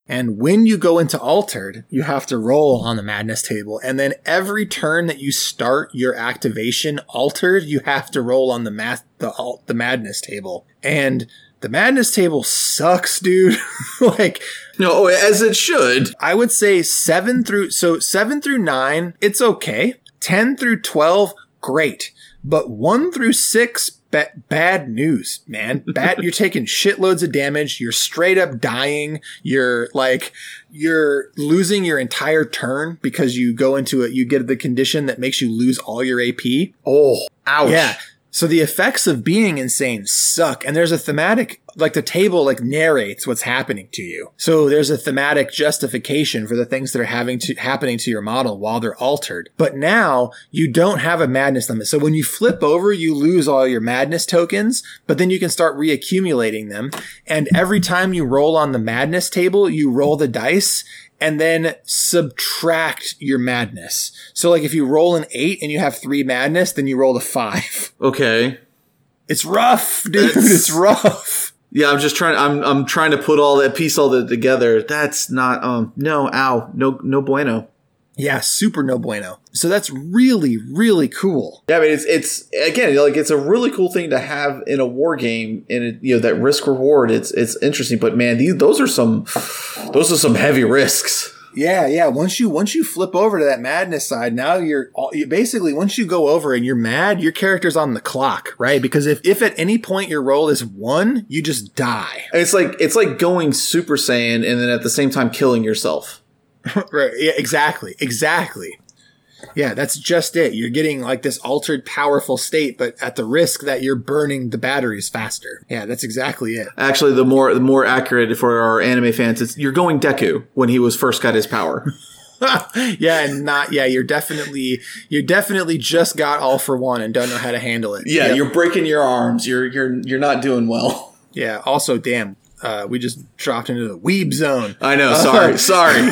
S1: And when you go into altered, you have to roll on the madness table. And then every turn that you start your activation altered, you have to roll on the math the alt, the madness table. And the madness table sucks, dude. like
S2: No, oh, as it should.
S1: I would say seven through so seven through nine, it's okay. Ten through twelve, great. But one through six, ba- bad news, man. Bad. you're taking shitloads of damage. You're straight up dying. You're like you're losing your entire turn because you go into it. You get the condition that makes you lose all your AP.
S2: Oh, ouch.
S1: Yeah. So the effects of being insane suck. And there's a thematic, like the table like narrates what's happening to you. So there's a thematic justification for the things that are having to happening to your model while they're altered. But now you don't have a madness limit. So when you flip over, you lose all your madness tokens, but then you can start reaccumulating them. And every time you roll on the madness table, you roll the dice and then subtract your madness. So like if you roll an eight and you have three madness, then you roll a five.
S2: Okay.
S1: It's rough, dude.
S2: That's-
S1: It's rough.
S2: Yeah, I'm just trying. I'm I'm trying to put all that piece all that together. That's not. Um. No. Ow. No. No bueno.
S1: Yeah, super no bueno. So that's really, really cool.
S2: Yeah, I mean, it's it's again like it's a really cool thing to have in a war game, and it, you know that risk reward. It's it's interesting, but man, these those are some those are some heavy risks.
S1: Yeah, yeah. Once you once you flip over to that madness side, now you're all- you basically once you go over and you're mad, your character's on the clock, right? Because if if at any point your roll is one, you just die.
S2: And it's like it's like going Super Saiyan and then at the same time killing yourself.
S1: right? Yeah, exactly, exactly. Yeah, that's just it. You're getting like this altered, powerful state, but at the risk that you're burning the batteries faster. Yeah, that's exactly it.
S2: Actually, the more the more accurate for our anime fans, it's you're going Deku when he was first got his power.
S1: yeah, and not yeah. You're definitely you're definitely just got all for one and don't know how to handle it.
S2: Yeah,
S1: Yep.
S2: you're breaking your arms. You're you're you're not doing well.
S1: yeah. Also, damn, uh, we just dropped into the weeb zone.
S2: I know. Sorry. sorry.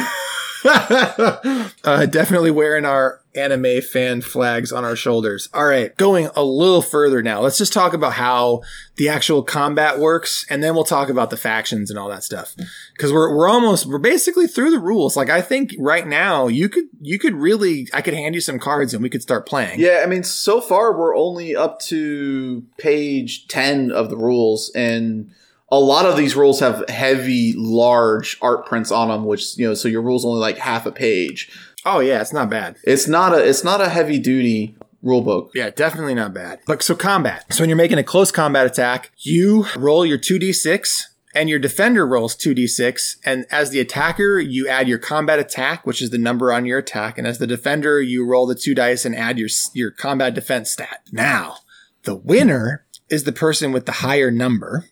S1: uh, definitely wearing our anime fan flags on our shoulders. All right, going a little further now. Let's just talk about how the actual combat works, and then we'll talk about the factions and all that stuff. Because we're we're almost we're basically through the rules. Like I think right now you could you could really I could hand you some cards and we could start playing.
S2: Yeah, I mean, so far we're only up to page 10 of the rules, and a lot of these rules have heavy, large art prints on them, which, you know, so your rule's only like half a page.
S1: Oh yeah, it's not bad.
S2: It's not a, it's not a heavy duty rule book.
S1: Yeah, definitely not bad. Look, so combat. So when you're making a close combat attack, you roll your 2d6 and your defender rolls 2d6. And as the attacker, you add your combat attack, which is the number on your attack. And as the defender, you roll the two dice and add your, your combat defense stat. Now, the winner is the person with the higher number.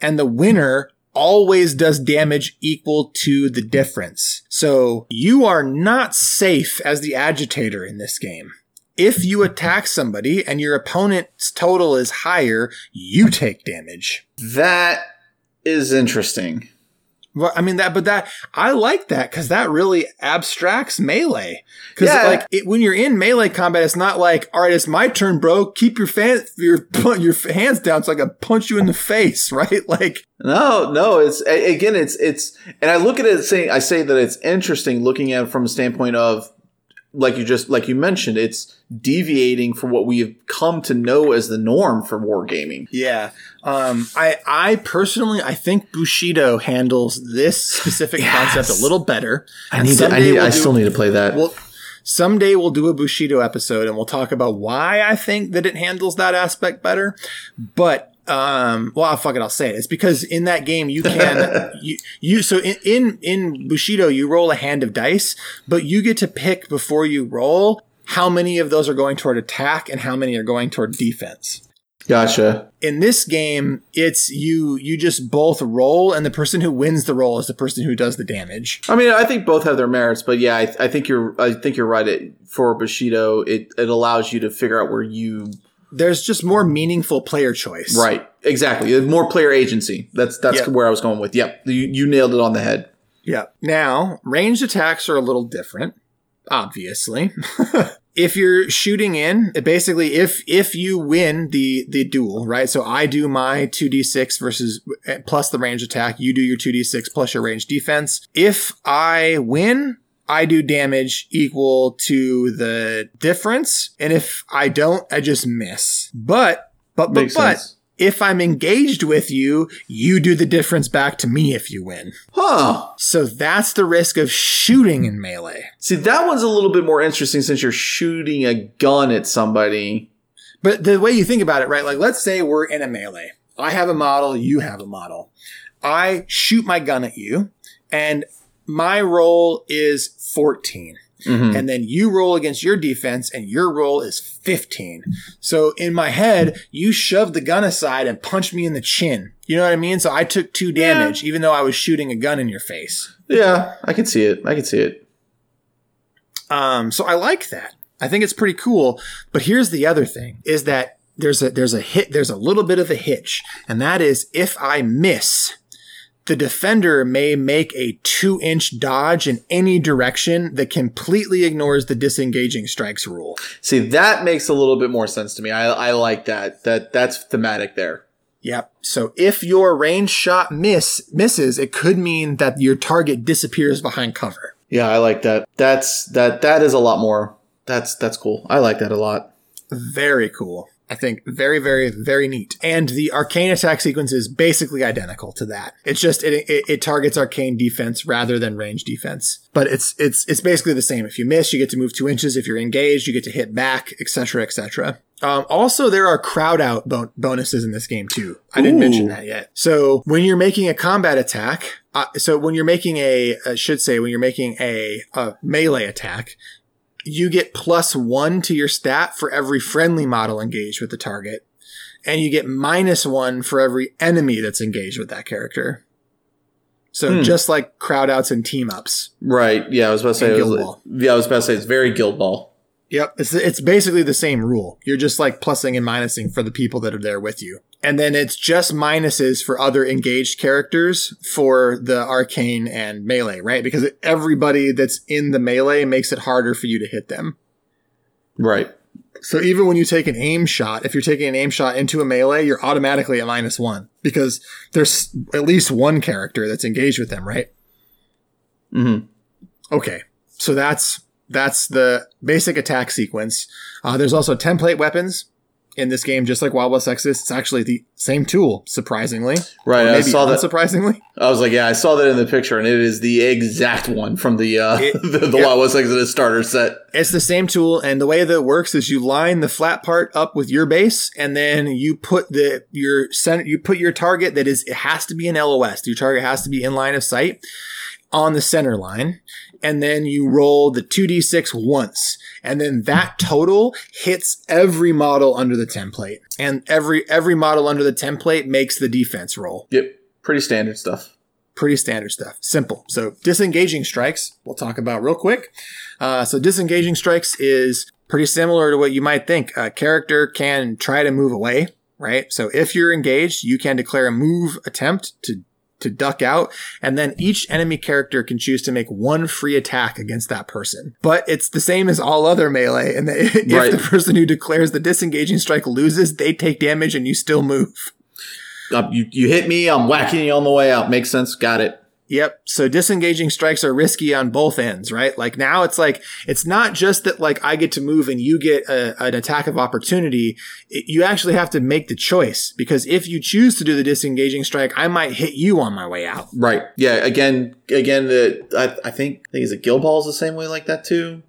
S1: And the winner always does damage equal to the difference. So you are not safe as the agitator in this game if you attack somebody and your opponent's total is higher, you take damage.
S2: That is interesting.
S1: Well, I mean that, but that I like that because that really abstracts melee. Because
S2: Yeah.
S1: like it, when you're in melee combat, it's not like, all right, it's my turn, bro. Keep your fan, your your hands down so I can punch you in the face, right? Like,
S2: No, no, it's again, it's it's, and I look at it saying, I say that it's interesting looking at it from a standpoint of, like you just like you mentioned, it's deviating from what we have come to know as the norm for wargaming.
S1: yeah. Um, I I personally I think Bushido handles this specific
S2: Yes.
S1: concept a little better.
S2: I need to, I need,
S1: we'll
S2: I
S1: do-
S2: still need to play that.
S1: Well, someday we'll do a Bushido episode and we'll talk about why I think that it handles that aspect better. But um, well, fuck it, I'll say it. It's because in that game you can you, you so in, in in Bushido you roll a hand of dice, but you get to pick before you roll how many of those are going toward attack and how many are going toward defense
S2: gotcha.
S1: in this game it's you you just both roll and the person who wins the roll is the person who does the damage
S2: I mean, I think both have their merits, but yeah, I, I think you're, I think you're right. It, for Bushido, it, it allows you to figure out where you,
S1: there's just more meaningful player choice
S2: right, exactly, more player agency. That's that's
S1: Yeah.
S2: where I was going with. Yep, you, you nailed it on the head.
S1: Yeah. Now, ranged attacks are a little different, obviously. if you're shooting in, basically if if you win the the duel, right? So I do my 2d6 versus plus the range attack, you do your 2d6 plus your range defense. If I win, I do damage equal to the difference, and if I don't, I just miss. But but but
S2: Makes
S1: but
S2: sense.
S1: if I'm engaged with you, you do the difference back to me if you win.
S2: Huh.
S1: So that's the risk of shooting in melee.
S2: See, that one's a little bit more interesting since you're shooting a gun at somebody.
S1: But the way you think about it, right? Like, let's say we're in a melee. I have a model, you have a model. I shoot my gun at you, and my roll is 14.
S2: Mhm.
S1: And then you roll against your defense, and your roll is 15. So in my head, you shoved the gun aside and punched me in the chin. You know what I mean? So I took two damage, even though I was shooting a gun in your face.
S2: Yeah, I can see it. I can see it.
S1: Um, so I like that. I think it's pretty cool. But here's the other thing: is that there's a there's a hit there's a little bit of a hitch, and that is if I miss, the defender may make a two inch dodge in any direction that completely ignores the disengaging strikes rule.
S2: See, that makes a little bit more sense to me. I, I like that. That that's thematic there.
S1: Yep. So if your range shot miss misses, it could mean that your target disappears behind cover.
S2: Yeah, I like that. That's that that is a lot more. That's that's cool. I like that a lot.
S1: Very cool. I think very, very, very neat. And the arcane attack sequence is basically identical to that. It's just it, it, it targets arcane defense rather than range defense. But it's it's it's basically the same. If you miss, you get to move two inches. If you're engaged, you get to hit back, etc., etc. Um, also, there are crowd out bon- bonuses in this game too. I didn't mention that yet. So when you're making a combat attack, uh, so when you're making a, I should say, when you're making a, a melee attack, you get plus one to your stat for every friendly model engaged with the target, and you get minus one for every enemy that's engaged with that character. So
S2: Hmm.
S1: just like crowd outs and team ups.
S2: Right. Yeah, I was about to say. It was- yeah, I was about to say it's very Guild Ball.
S1: Yep. It's, it's basically the same rule. You're just like plussing and minusing for the people that are there with you. And then it's just minuses for other engaged characters for the arcane and melee, right? Because everybody that's in the melee makes it harder for you to hit them.
S2: Right.
S1: So even when you take an aim shot, if you're taking an aim shot into a melee, you're automatically at minus one because there's at least one character that's engaged with them, right?
S2: hmm
S1: Okay. So that's that's the basic attack sequence. Uh, there's also template weapons in this game, just like Wild West Exodus. It's actually the same tool, surprisingly.
S2: Right. I saw that.
S1: Surprisingly,
S2: I was like, yeah, I saw that in the picture, and it is the exact one from the uh,
S1: It-
S2: the, the
S1: yep.
S2: Wild West Exodus starter set.
S1: It's the same tool, and the way that it works is you line the flat part up with your base, and then you put the your center, you put your target that is it has to be an LOS. Your target has to be in line of sight on the center line, and then you roll the two d six once, and then that total hits every model under the template, and every every model under the template makes the defense roll.
S2: Yep. Pretty standard stuff.
S1: Pretty standard stuff. Simple. So disengaging strikes, we'll talk about real quick. Uh, so disengaging strikes is pretty similar to what you might think. A character can try to move away, right? So if you're engaged, you can declare a move attempt to to duck out, and then each enemy character can choose to make one free attack against that person. But it's the same as all other melee, and if right. the person who declares the disengaging strike loses, they take damage and you still move.
S2: Uh, you, you hit me, I'm whacking you on the way out. Makes sense. Got it.
S1: Yep. So disengaging strikes are risky on both ends, right? Like now it's like, it's not just that like I get to move and you get a, an attack of opportunity. It, you actually have to make the choice because if you choose to do the disengaging strike, I might hit you on my way out.
S2: Right. Yeah. Again, again, the, I, I think, I think is it Guild Ball is the same way like that too?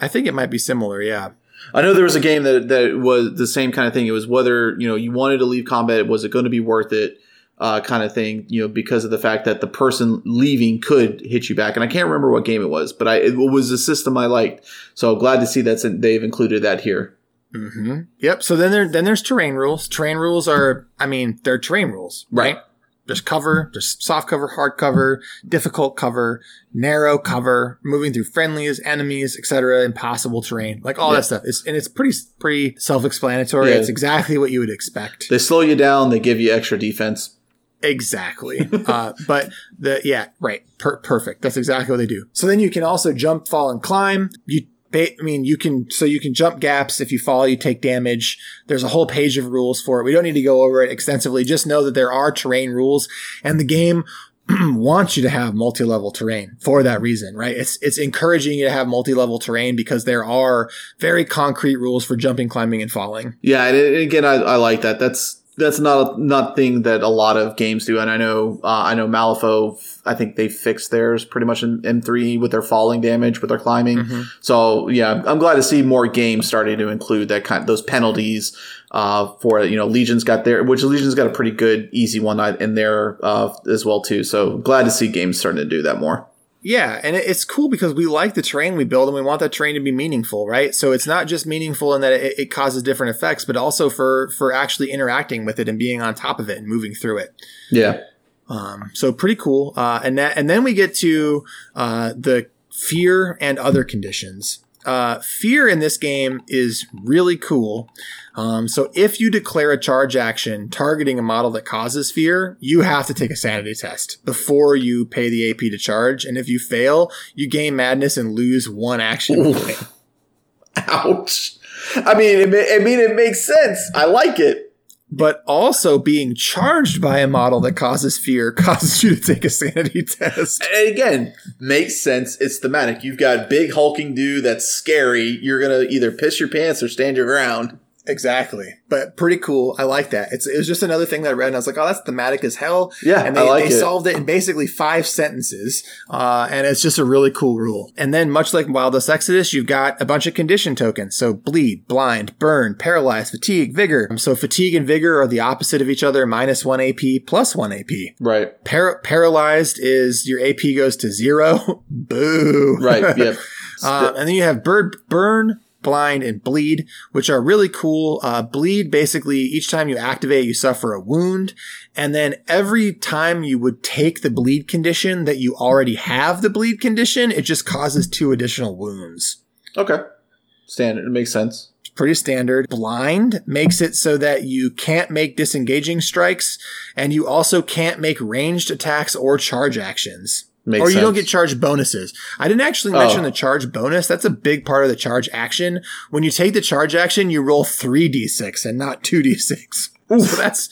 S1: I think it might be similar. Yeah.
S2: I know there was a game that, that was the same kind of thing. It was whether, you know, you wanted to leave combat, was it going to be worth it? Uh, kind of thing, you know, because of the fact that the person leaving could hit you back. And I can't remember what game it was, but I, it was a system I liked. So glad to see that they've included that here.
S1: Mm-hmm. Yep. So then there, then there's terrain rules. Terrain rules are, I mean, they're terrain rules, right? right? There's cover, there's soft cover, hard cover, difficult cover, narrow cover, moving through friendlies, enemies, etc., impossible terrain, like all yeah. that stuff. It's, and it's pretty pretty self-explanatory. Yeah. It's exactly what you would expect.
S2: They slow you down. They give you extra defense.
S1: Exactly. uh, but the, yeah, right. Per- perfect. That's exactly what they do. So then you can also jump, fall, and climb. You, I mean, you can, so you can jump gaps. If you fall, you take damage. There's a whole page of rules for it. We don't need to go over it extensively. Just know that there are terrain rules and the game wants you to have multi-level terrain for that reason, right? It's it's encouraging you to have multi-level terrain because there are very concrete rules for jumping, climbing, and falling.
S2: Yeah, and again, I, I like that. That's that's not a not thing that a lot of games do, and I know uh, I know Malifaux. I think they fixed theirs pretty much in M three with their falling damage with their climbing. Mm-hmm. So yeah, I'm glad to see more games starting to include that kind those penalties. Uh, for you know, Legion's got their which Legion's got a pretty good easy one night in there uh, as well too. So glad to see games starting to do that more.
S1: Yeah, and it's cool because we like the terrain we build and we want that terrain to be meaningful, right? So it's not just meaningful in that it, it, causes different effects, but also for for actually interacting with it and being on top of it and moving through it.
S2: Yeah.
S1: Um, so pretty cool. Uh, and that, and then we get to uh, the fear and other conditions. Uh, fear in this game is really cool um, so if you declare a charge action targeting a model that causes fear, you have to take a sanity test before you pay the AP to charge. And if you fail, you gain madness and lose one action point.
S2: Ouch. I mean, it, I mean, it makes sense. I like it.
S1: But also being charged by a model that causes fear causes you to take a sanity test.
S2: And again, makes sense. It's thematic. You've got big hulking dude that's scary. You're gonna either piss your pants or stand your ground.
S1: Exactly, but pretty cool. I like that. It's it was just another thing that I read, and I was like, "Oh, that's thematic as hell."
S2: Yeah,
S1: and they,
S2: like
S1: they solved it in basically five sentences, uh, and it's just a really cool rule. And then, much like Wild West Exodus, you've got a bunch of condition tokens. So bleed, blind, burn, paralyze, fatigue, vigor. So fatigue and vigor are the opposite of each other: minus one AP, plus one AP.
S2: Right.
S1: Par- paralyzed is your AP goes to zero. Boo.
S2: Right. Yep.
S1: uh, and then you have bird burn blind, and bleed, which are really cool. Uh, bleed basically each time you activate, you suffer a wound. And then every time you would take the bleed condition that you already have the bleed condition, it just causes two additional wounds.
S2: Okay. Standard. It makes sense
S1: pretty standard. Blind makes it so that you can't make disengaging strikes and you also can't make ranged attacks or charge actions. Makes or you sense. don't get charge bonuses. I didn't actually mention oh. the charge bonus. That's a big part of the charge action. When you take the charge action, you roll 3d6 and not 2d6. So that's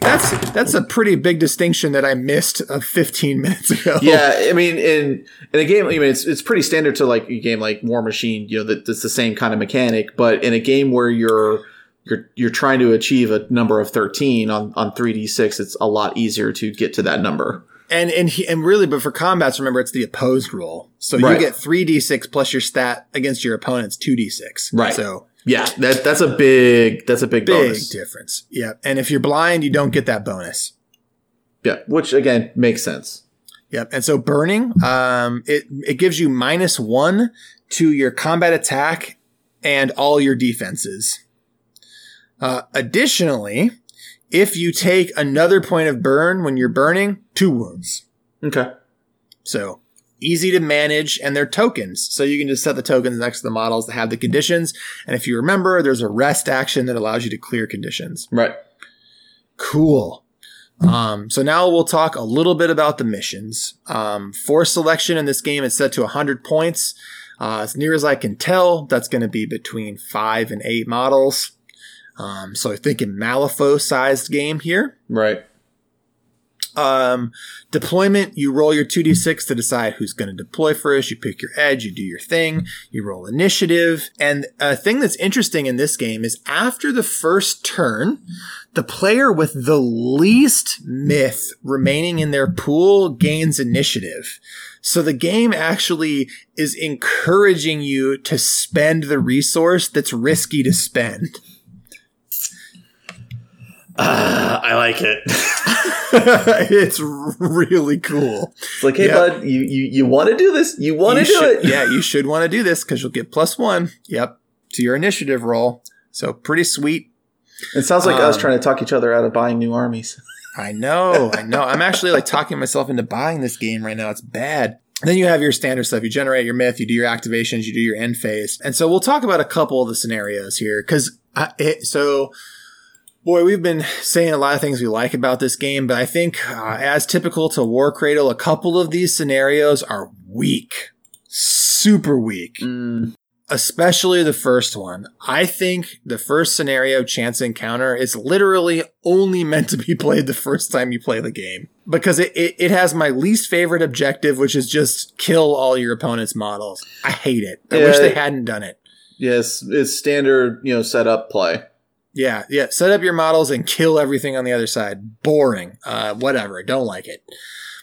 S1: that's that's a pretty big distinction that I missed of 15 minutes ago.
S2: Yeah, I mean, in in a game, I mean, it's it's pretty standard to like a game like Warmachine. You know, that it's the same kind of mechanic, but in a game where you're you're you're trying to achieve a number of 13 on on 3d6, it's a lot easier to get to that number.
S1: And and he, and really, but for combats, remember it's the opposed roll. So right. you get three d six plus your stat against your opponent's two d six.
S2: Right.
S1: So
S2: yeah, that that's a big that's a big
S1: big
S2: bonus.
S1: difference. Yeah, and if you're blind, you don't get that bonus.
S2: Yeah, which again makes sense.
S1: Yep. And so burning, um, it it gives you minus one to your combat attack and all your defenses. Uh, additionally, if you take another point of burn when you're burning, two wounds.
S2: Okay.
S1: So easy to manage, and they're tokens. So you can just set the tokens next to the models that have the conditions. And if you remember, there's a rest action that allows you to clear conditions.
S2: Right.
S1: Cool. Um, so now we'll talk a little bit about the missions. Um, force selection in this game is set to 100 points. Uh, as near as I can tell, that's going to be between five and eight models. Um, so I think a Malifaux sized game here.
S2: Right.
S1: Um, deployment, you roll your 2d6 to decide who's going to deploy first. You pick your edge, you do your thing, you roll initiative. And a thing that's interesting in this game is after the first turn, the player with the least myth remaining in their pool gains initiative. So the game actually is encouraging you to spend the resource that's risky to spend.
S2: Uh, I like it.
S1: it's really cool.
S2: It's like, hey, yep. bud, you you, you want to do this? You want to do
S1: should,
S2: it?
S1: yeah, you should want to do this because you'll get plus one. Yep, to your initiative roll. So pretty sweet.
S2: It sounds like um, us trying to talk each other out of buying new armies.
S1: I know, I know. I'm actually like talking myself into buying this game right now. It's bad. then you have your standard stuff. You generate your myth, you do your activations, you do your end phase. And so we'll talk about a couple of the scenarios here because so Boy, we've been saying a lot of things we like about this game, but I think, uh, as typical to Warcradle, a couple of these scenarios are weak. Super weak.
S2: Mm.
S1: Especially the first one. I think the first scenario, Chance Encounter, is literally only meant to be played the first time you play the game. Because it, it, it has my least favorite objective, which is just kill all your opponent's models. I hate it. I yeah, wish they hadn't done it.
S2: Yes, it's standard, you know, setup play.
S1: Yeah, yeah. Set up your models and kill everything on the other side. Boring. Uh, whatever. Don't like it.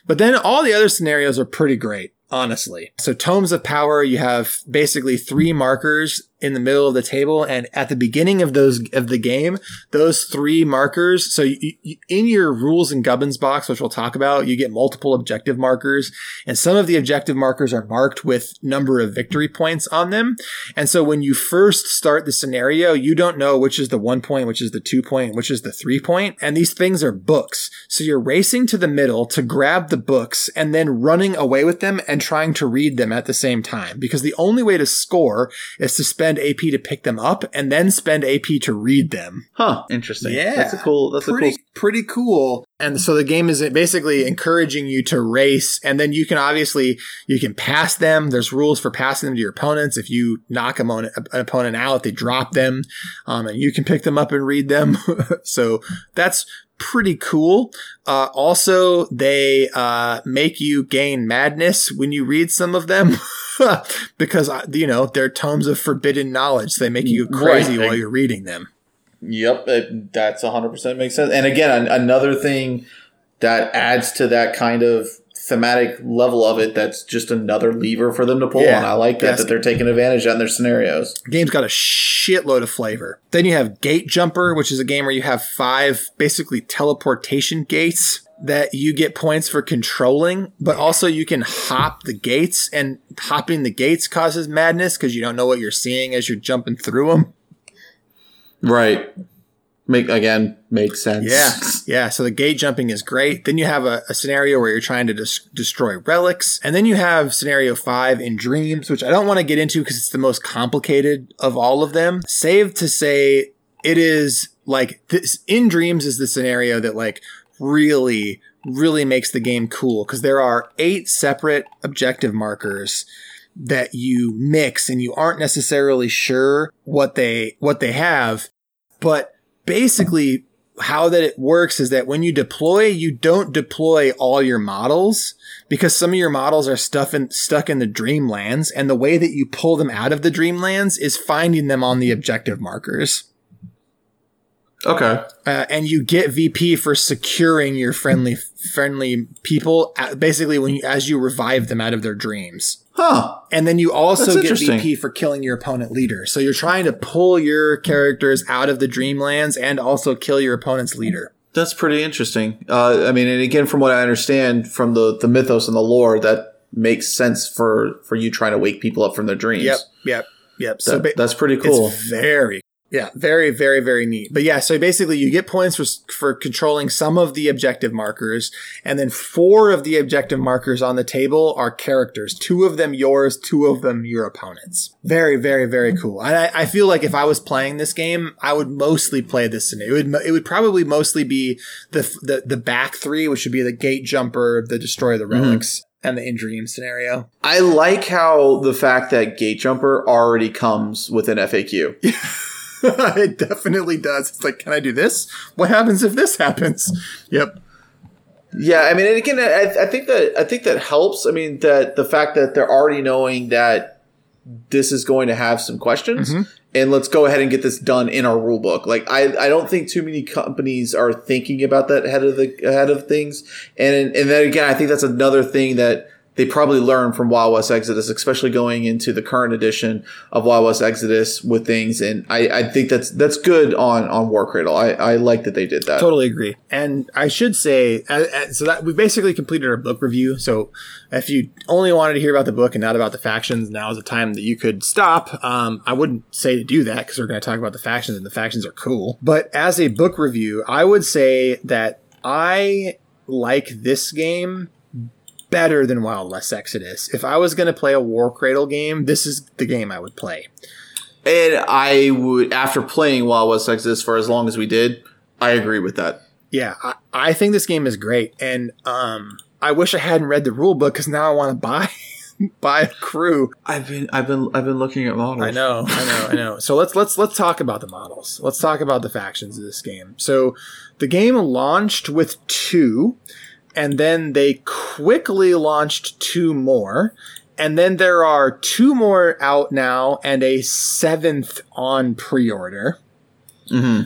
S1: But then all the other scenarios are pretty great honestly. So tomes of power, you have basically three markers in the middle of the table. And at the beginning of those, of the game, those three markers. So you, you, in your rules and gubbins box, which we'll talk about, you get multiple objective markers and some of the objective markers are marked with number of victory points on them. And so when you first start the scenario, you don't know which is the one point, which is the two point, which is the three point. And these things are books. So you're racing to the middle to grab the books and then running away with them and trying to read them at the same time because the only way to score is to spend AP to pick them up and then spend AP to read them.
S2: Huh. Interesting. Yeah. That's a cool, that's
S1: pretty,
S2: a cool.
S1: Pretty cool. And so the game is basically encouraging you to race and then you can obviously, you can pass them. There's rules for passing them to your opponents. If you knock an opponent out, they drop them. Um, and you can pick them up and read them. so that's pretty cool. Uh, also, they uh, make you gain madness when you read some of them because uh, you know they're tomes of forbidden knowledge. They make you crazy right. while you're reading them.
S2: Yep, it, that's 100% makes sense. And again, another thing that adds to that kind of thematic level of it that's just another lever for them to pull yeah, on. I like that that they're taking advantage of in their scenarios.
S1: Game's got a shitload of flavor. Then you have Gate Jumper, which is a game where you have five basically teleportation gates that you get points for controlling, but also you can hop the gates and hopping the gates causes madness because you don't know what you're seeing as you're jumping through them.
S2: Right make again makes sense.
S1: Yeah, yeah. So the gate jumping is great. Then you have a, a scenario where you're trying to des- destroy relics, and then you have scenario five in dreams, which I don't want to get into because it's the most complicated of all of them. Save to say, it is like this in dreams is the scenario that like really really makes the game cool because there are eight separate objective markers that you mix and you aren't necessarily sure what they what they have but basically how that it works is that when you deploy, you don't deploy all your models because some of your models are stuff in, stuck in the dreamlands. And the way that you pull them out of the dreamlands is finding them on the objective markers.
S2: Okay.
S1: Uh, and you get VP for securing your friendly friendly people basically when you, as you revive them out of their dreams.
S2: Huh.
S1: And then you also get VP for killing your opponent leader. So you're trying to pull your characters out of the Dreamlands and also kill your opponent's leader.
S2: That's pretty interesting. Uh, I mean, and again, from what I understand from the, the mythos and the lore, that makes sense for, for you trying to wake people up from their dreams.
S1: Yep, yep, yep.
S2: That, so ba- that's pretty cool.
S1: It's very Yeah, very, very, very neat. But yeah, so basically you get points for, for controlling some of the objective markers, and then four of the objective markers on the table are characters. Two of them yours, two of them your opponents. Very, very, very cool. I, I feel like if I was playing this game, I would mostly play this scenario. It would, it would probably mostly be the, the, the back three, which would be the gate jumper, the destroy the mm-hmm. relics. And the in dream scenario.
S2: I like how the fact that Gate Jumper already comes with an FAQ.
S1: it definitely does. It's like, can I do this? What happens if this happens? Yep.
S2: Yeah, I mean, and again, I, I think that I think that helps. I mean, that the fact that they're already knowing that this is going to have some questions,
S1: Mm-hmm.
S2: and let's go ahead and get this done in our rule book. Like, I, I don't think too many companies are thinking about that ahead of the ahead of things, and and then again, I think that's another thing that they probably learned from Wild West Exodus, especially going into the current edition of Wild West Exodus with things. And I, I think that's that's good on on Warcradle. I, I like that they did that.
S1: Totally agree. And I should say, uh, uh, so that we basically completed our book review. So if you only wanted to hear about the book and not about the factions, now is the time that you could stop. Um, I wouldn't say to do that because we're going to talk about the factions and the factions are cool. But as a book review, I would say that I like this game better than Wild West Exodus. If I was going to play a Warcradle game, this is the game I would play.
S2: And I would, after playing Wild West Exodus for as long as we did, I agree with that.
S1: Yeah, I, I think this game is great, and um, I wish I hadn't read the rule book because now I want to buy buy a crew.
S2: I've been I've been I've been looking at models.
S1: I know, I know, I know. So let's let's let's talk about the models. Let's talk about the factions of this game. So the game launched with two, and then they quickly launched two more. And then there are two more out now and a seventh on pre order.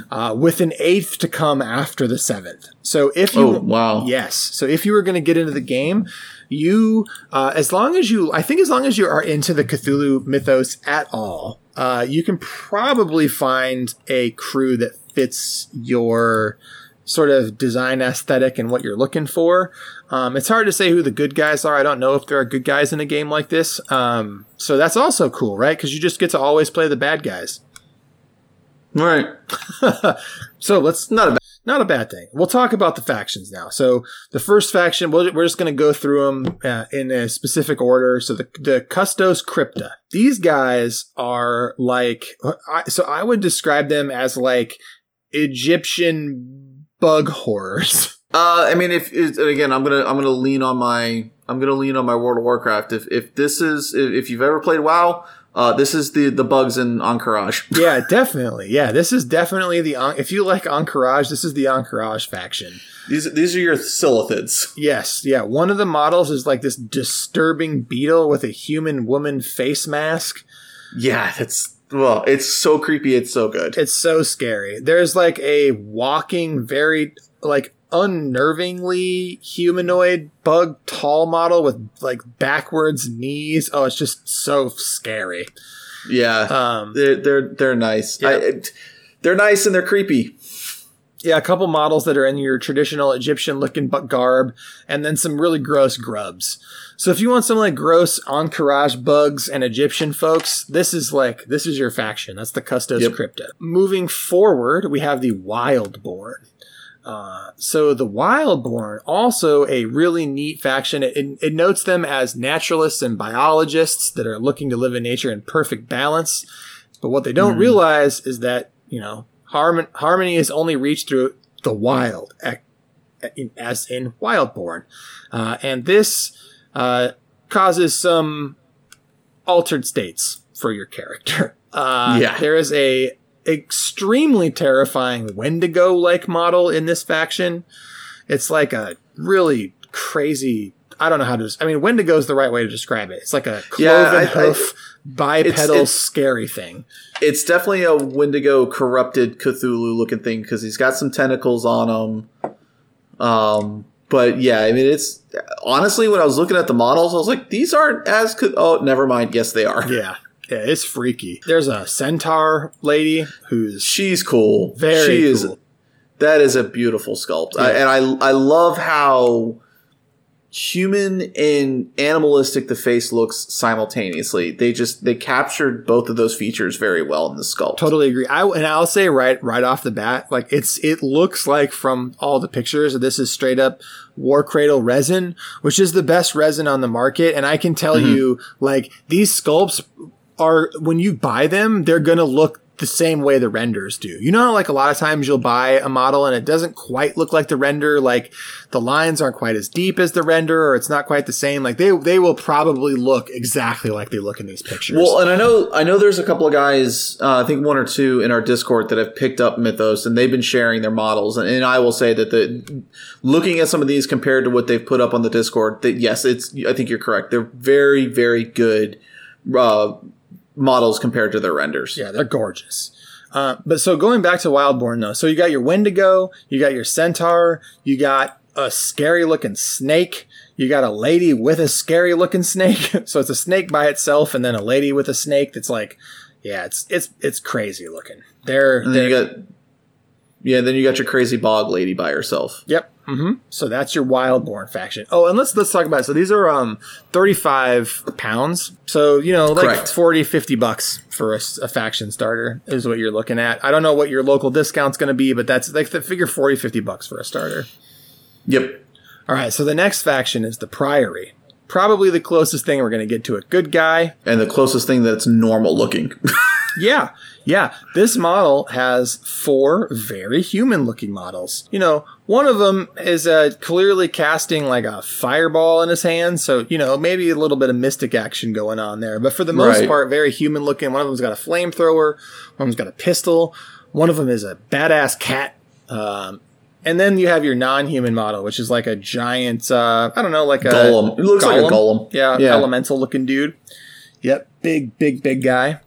S1: Uh, with an eighth to come after the seventh. So if you,
S2: Oh, wow.
S1: yes, so if you were going to get into the game, you, uh, as long as you, I think as long as you are into the Cthulhu mythos at all, uh, you can probably find a crew that fits your sort of design aesthetic and what you're looking for. Um, it's hard to say who the good guys are. I don't know if there are good guys in a game like this. Um, so that's also cool, right? Because you just get to always play the bad guys.
S2: Right.
S1: So let's
S2: Not a bad.
S1: not a bad thing. We'll talk about the factions now. So the first faction, we're just going to go through them uh, in a specific order. So the the Custos Crypta. These guys are like, I, so I would describe them as like Egyptian bug horrors.
S2: Uh, I mean, if again, I'm gonna I'm gonna lean on my I'm gonna lean on my World of Warcraft. If if this is if, you've ever played WoW, uh, this is the the bugs in Ahn'Qiraj.
S1: yeah, definitely. Yeah, this is definitely the if you like Ahn'Qiraj, this is the Ahn'Qiraj faction.
S2: These these are your Silithids.
S1: Yes, yeah. One of the models is like this disturbing beetle with a human woman face mask.
S2: Yeah, that's well, it's so creepy. It's so good.
S1: It's so scary. There's like a walking, very like unnervingly humanoid bug tall model with like backwards knees. Oh, it's just so scary.
S2: Yeah,
S1: Um,
S2: they're they're they're nice.
S1: Yeah.
S2: I, they're nice and they're creepy.
S1: Yeah, a couple models that are in your traditional Egyptian looking garb, and then some really gross grubs. So if you want some like gross Ahn'Qiraj bugs and Egyptian folks, this is like this is your faction. That's the Custos
S2: Yep.
S1: Crypta. Moving forward, we have the Wildborn. Uh, so the Wildborn, also a really neat faction. It, it, it notes them as naturalists and biologists that are looking to live in nature in perfect balance. But what they don't realize is that you know harmon- harmony is only reached through the wild, as in Wildborn, uh, and this uh, causes some altered states for your character. Uh,
S2: Yeah.
S1: there is a extremely terrifying Wendigo like model in this faction. It's like a really crazy. I don't know how to. I mean, Wendigo is the right way to describe it. It's like a
S2: Yeah,
S1: cloven
S2: I- I-
S1: hoof, bipedal,
S2: it's-
S1: scary thing.
S2: It's definitely a Wendigo corrupted Cthulhu looking thing because he's got some tentacles on him. Um, but yeah, I mean, it's honestly when I was looking at the models, I was like, these aren't as. Co- oh, never mind. Yes, they are.
S1: Yeah, yeah, it's freaky. There's a centaur lady who's
S2: She's cool.
S1: Very
S2: she is.
S1: cool.
S2: That is a beautiful sculpt, I, and I I love how human and animalistic the face looks simultaneously. They just they captured both of those features very well in the sculpt.
S1: Totally agree. I and I'll say right right off the bat, like it's it looks like from all the pictures, this is straight up Warcradle resin, which is the best resin on the market. And I can tell mm-hmm. you, like these sculpts are when you buy them, they're gonna look the same way the renders do. You know, like a lot of times you'll buy a model and it doesn't quite look like the render, like the lines aren't quite as deep as the render, or it's not quite the same. Like they they will probably look exactly like they look in these pictures.
S2: Well, and I know I know there's a couple of guys, uh, I think one or two in our Discord that have picked up Mythos and they've been sharing their models. And, and I will say that the looking at some of these compared to what they've put up on the Discord, that yes, it's I think you're correct. They're very very good. Uh, models compared to their renders.
S1: Yeah, they're gorgeous. Uh, but so going back to Wildborn though, so you got your Wendigo, you got your Centaur, you got a scary looking snake, you got a lady with a scary looking snake. so it's a snake by itself, and then a lady with a snake that's like, yeah, it's it's it's crazy looking. They're,
S2: and then they're, you got yeah, then you got your crazy bog lady by herself.
S1: Yep. Mm-hmm. So that's your Wildborn faction. Oh, and let's let's talk about it. So these are um 35 pounds. So, you know, like Correct. 40 50 bucks for a, a, faction starter is what you're looking at. I don't know what your local discount's going to be, but that's like the figure 40 50 bucks for a starter.
S2: Yep.
S1: All right, so the next faction is the Priory. Probably the closest thing we're going to get to a good guy
S2: and the closest thing that's normal looking.
S1: yeah. Yeah, this model has four very human looking models. You know, one of them is uh, clearly casting like a fireball in his hand, so, you know, maybe a little bit of mystic action going on there. But for the most right. part, very human looking. One of them's got a flamethrower, one of them's got a pistol, one of them is a badass cat. Um, and then you have your non-human model, which is like a giant, uh, I don't know, like a
S2: golem. It looks golem. like a golem.
S1: Yeah, yeah, elemental looking dude. Yep, big, big, big guy.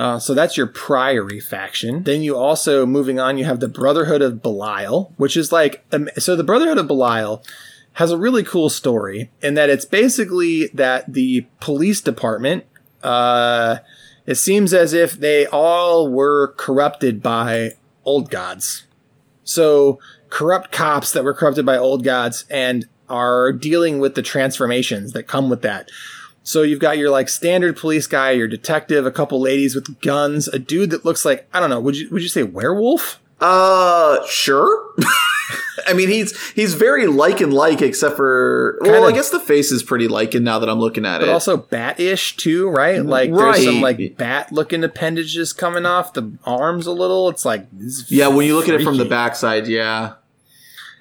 S1: Uh, so that's your Priory faction. Then you also, moving on, you have the Brotherhood of Belial, which is like, um, so the Brotherhood of Belial has a really cool story in that it's basically that the police department, uh, it seems as if they all were corrupted by old gods. So corrupt cops that were corrupted by old gods and are dealing with the transformations that come with that. So you've got your like standard police guy, your detective, a couple ladies with guns, a dude that looks like I don't know. Would you would you say werewolf?
S2: Uh, sure. I mean, he's he's very Lycan like, except for well, Kinda, I guess the face is pretty Lycan now that I'm looking at
S1: but
S2: it.
S1: But also bat-ish too, right? Like right. there's some like bat-looking appendages coming off the arms a little. It's like
S2: yeah, when you look at it from the backside, yeah,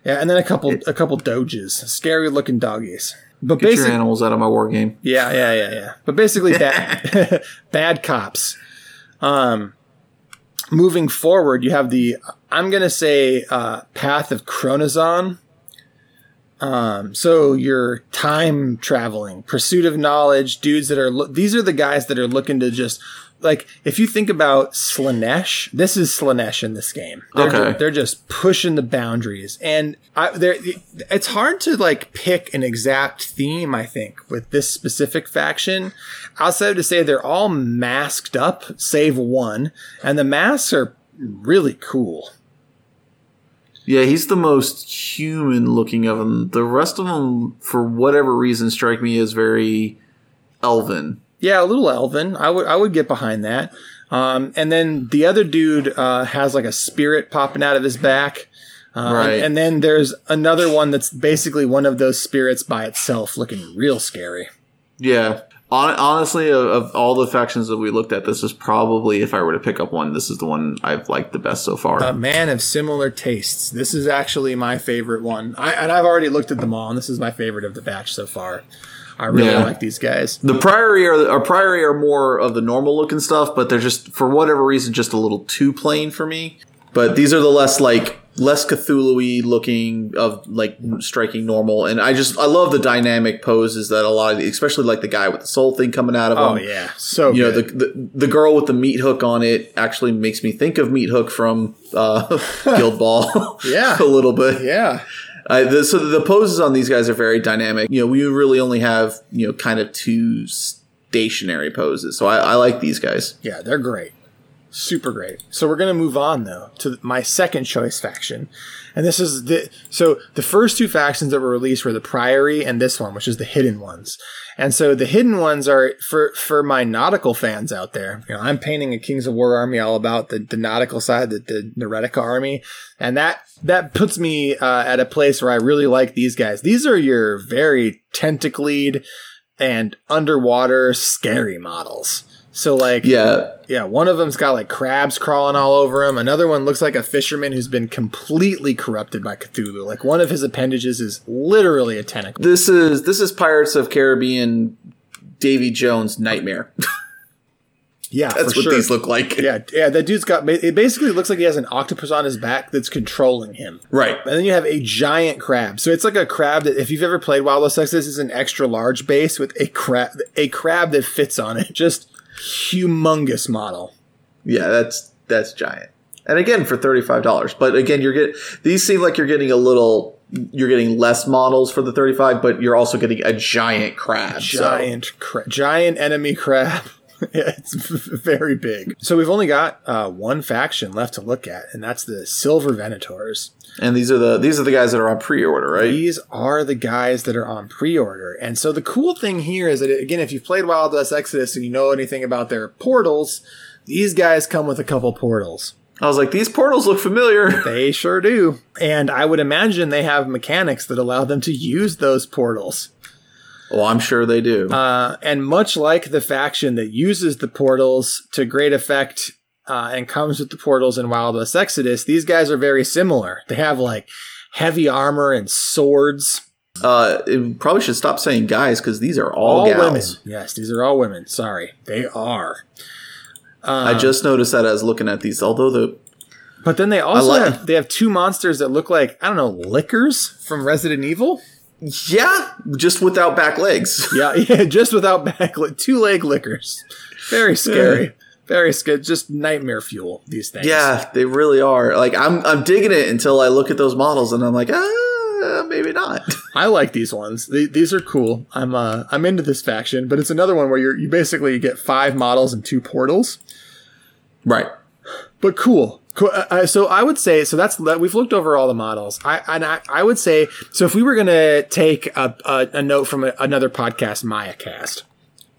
S1: yeah, and then a couple a couple doges, scary looking doggies.
S2: But Get your animals out of my war game.
S1: Yeah, yeah, yeah, yeah. But basically, bad, bad cops. Um, moving forward, you have the I'm gonna say uh, path of Chronozon. Um, so you're time traveling, pursuit of knowledge, dudes that are lo- these are the guys that are looking to just like if you think about Slaanesh, this is Slaanesh in this game. They're, okay. they're just pushing the boundaries, and I, it's hard to like pick an exact theme. I think with this specific faction, outside to say they're all masked up, save one, and the masks are really cool.
S2: Yeah, he's the most human looking of them. The rest of them, for whatever reason, strike me as very elven.
S1: Yeah, a little elven. I would I would get behind that. Um, and then the other dude uh, has like a spirit popping out of his back. Um, right. And then there's another one that's basically one of those spirits by itself, looking real scary.
S2: Yeah. honestly, of, of, all the factions that we looked at, this is probably, if I were to pick up one, this is the one I've liked the best so far.
S1: A man of similar tastes. This is actually my favorite one. I, and I've already looked at them all, and this is my favorite of the batch so far. I really yeah. like these guys.
S2: The Priory are our Priory are more of the normal looking stuff, but they're just for whatever reason just a little too plain for me. But these are the less like less Cthulhu looking of like striking normal, and I just I love the dynamic poses that a lot of, the, especially like the guy with the soul thing coming out of
S1: oh,
S2: him.
S1: Oh yeah, so
S2: you good. know the, the, the girl with the meat hook on it actually makes me think of Meat Hook from uh, Guild Ball.
S1: yeah,
S2: a little bit.
S1: Yeah.
S2: Uh, the, so the poses on these guys are very dynamic. You know, we really only have you know kind of two stationary poses. So I, I like these guys.
S1: Yeah, they're great. Super great. So we're going to move on though to my second choice faction. And this is the so the first two factions that were released were the Priory and this one, which is the hidden ones. And so the hidden ones are for for my nautical fans out there. You know, I'm painting a Kings of War army all about the, the nautical side, the, the Neritica army, and that that puts me uh, at a place where I really like these guys. These are your very tentacled and underwater scary models. So like
S2: Yeah.
S1: yeah, one of them's got like crabs crawling all over him. Another one looks like a fisherman who's been completely corrupted by Cthulhu. Like one of his appendages is literally a tentacle.
S2: This is this is Pirates of Caribbean Davy Jones nightmare.
S1: Yeah,
S2: That's what
S1: sure.
S2: these look like.
S1: Yeah, yeah, that dude's got. It basically looks like he has an octopus on his back that's controlling him.
S2: Right.
S1: And then you have a giant crab. So it's like a crab that, if you've ever played Wild West X, this is an extra large base with a crab, a crab that fits on it. Just humongous model.
S2: Yeah, that's that's giant. And again for thirty five dollars. But again, you're getting these seem like you're getting a little you're getting less models for the thirty five, but you're also getting a giant crab. so-
S1: Giant, cra- giant enemy crab. Yeah, it's very big. So we've only got uh, one faction left to look at, and that's the Silver Venators.
S2: and these are the these are the guys that are on pre order, right?
S1: These are the guys that are on pre-order. And so the cool thing here is that again, if you've played Wild West Exodus and you know anything about their portals, these guys come with a couple portals.
S2: I was like, these portals look familiar.
S1: They sure do. And I would imagine they have mechanics that allow them to use those portals.
S2: Well, I'm sure they do.
S1: Uh, and much like the faction that uses the portals to great effect uh, and comes with the portals in Wild West Exodus, these guys are very similar. They have like heavy armor and swords.
S2: Uh, it probably should stop saying guys because these are all,
S1: women.
S2: gals.
S1: Yes, these are all women. Sorry, they are.
S2: I just noticed that as looking at these. Although the
S1: But then they also
S2: like-
S1: have they have two monsters that look like I don't know lickers from Resident Evil.
S2: Yeah, just without back legs.
S1: Yeah, yeah, just without back two leg lickers. Very scary. Very scary. Just nightmare fuel. These things.
S2: yeah, they really are. Like I'm I'm digging it until I look at those models and I'm like, ah, maybe not.
S1: I like these ones. The- These are cool. I'm uh I'm into this faction, but it's another one where you're you basically get five models and two portals.
S2: right.
S1: but cool. Uh, uh, so I would say so. That's that. We've looked over all the models. I and I, I would say so. If we were gonna take a, a, a note from a, another podcast, MayaCast,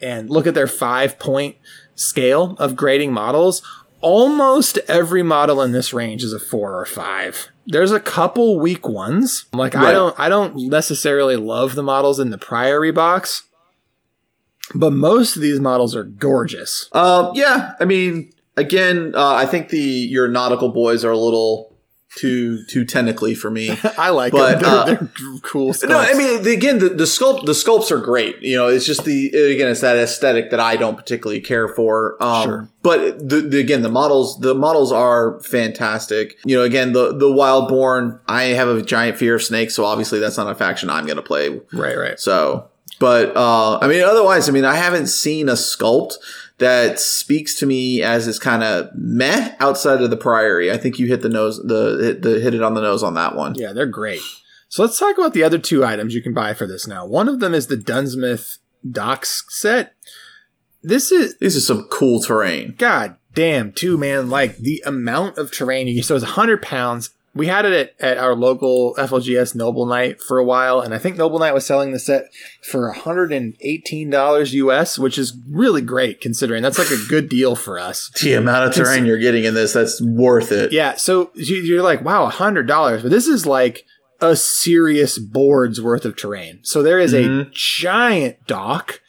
S1: and look at their five point scale of grading models, almost every model in this range is a four or five. There's a couple weak ones. Like I don't I don't necessarily love the models in the Priory box, but most of these models are gorgeous.
S2: Um, yeah, I mean, again, uh, I think the your nautical boys are a little too too technically for me.
S1: I like
S2: But,
S1: them. They're,
S2: uh,
S1: they're cool.
S2: No, I mean, the, again, the, the sculpt the sculpts are great. You know, it's just the again, it's that aesthetic that I don't particularly care for. Um,
S1: Sure.
S2: But the, the again, the models the models are fantastic. You know, again, the the Wildborn. I have a giant fear of snakes, so obviously that's not a faction I'm going to play.
S1: Right, right.
S2: So, but uh, I mean, otherwise, I mean, I haven't seen a sculpt that speaks to me as is kind of meh outside of the Priory. I think you hit the nose, the hit, the hit it on the nose on that one.
S1: Yeah, they're great. So let's talk about the other two items you can buy for this now. One of them is the Dunsmith Docks set. This is
S2: This is some cool terrain.
S1: god damn too, man. Like the amount of terrain you so it's hundred pounds. We had it at, at our local FLGS Noble Knight for a while, and I think Noble Knight was selling the set for $118 US, which is really great considering that's like a good deal for us.
S2: The amount of terrain you're getting in this, that's worth it.
S1: Yeah, so you- you're like, wow, hundred dollars, but this is like a serious board's worth of terrain. So there is a
S2: Mhm.
S1: giant dock.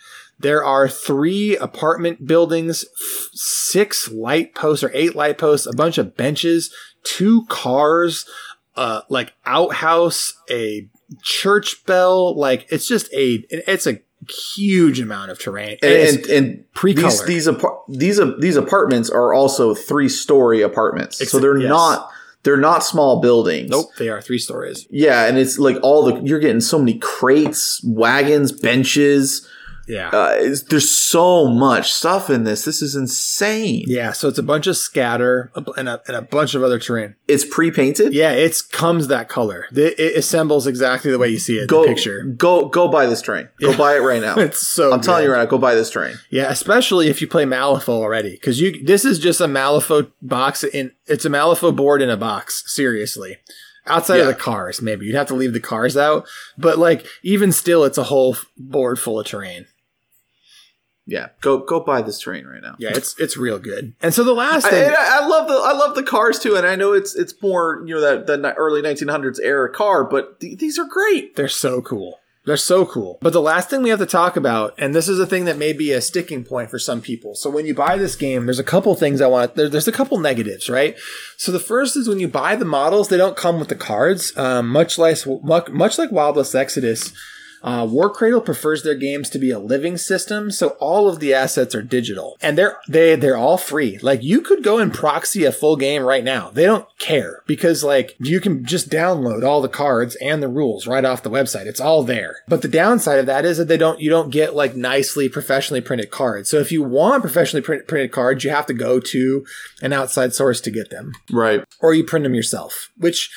S1: There are three apartment buildings, f- six light posts or eight light posts, a bunch of benches, two cars, uh, like outhouse, a church bell. Like it's just a, it's a huge amount of terrain.
S2: And, and, and
S1: pre-colored.
S2: these these apar- these these apartments are also three story apartments, so they're
S1: yes.
S2: not they're not small buildings.
S1: nope, they are three stories.
S2: Yeah, and it's like all the you're getting so many crates, wagons, benches.
S1: Yeah.
S2: Uh, there's so much stuff in this. This is insane.
S1: yeah, so it's a bunch of scatter and a, and a bunch of other terrain.
S2: It's pre-painted.
S1: Yeah, it comes that color. It, it assembles exactly the way you see it in
S2: Go
S1: the picture.
S2: Go go buy this train. Go buy it right now.
S1: It's so
S2: I'm telling you right now. Go buy this train.
S1: Yeah, especially if you play Malifaux already, because you this is just a Malifaux box in it's a Malifaux board in a box. Seriously, outside of the cars, maybe you'd have to leave the cars out, but like even still, it's a whole board full of terrain.
S2: Yeah. Go go buy this train right now.
S1: Yeah, it's it's real good. And so the last thing,
S2: I I love the I love the cars too, and I know it's it's more you know that that early 1900s era car, but th- these are great.
S1: They're so cool. They're so cool. But the last thing we have to talk about, and this is a thing that may be a sticking point for some people. So when you buy this game, there's a couple things I want. There, there's a couple negatives, right? So the first is when you buy the models, they don't come with the cards. Um, much like much, much like Wild West Exodus, uh, Warcradle prefers their games to be a living system, so all of the assets are digital, and they're they they're all free. Like you could go and proxy a full game right now; they don't care because like you can just download all the cards and the rules right off the website. It's all there. But the downside of that is that they don't you don't get like nicely professionally printed cards. So if you want professionally print, printed cards, you have to go to an outside source to get them
S2: Right.
S1: or you print them yourself, which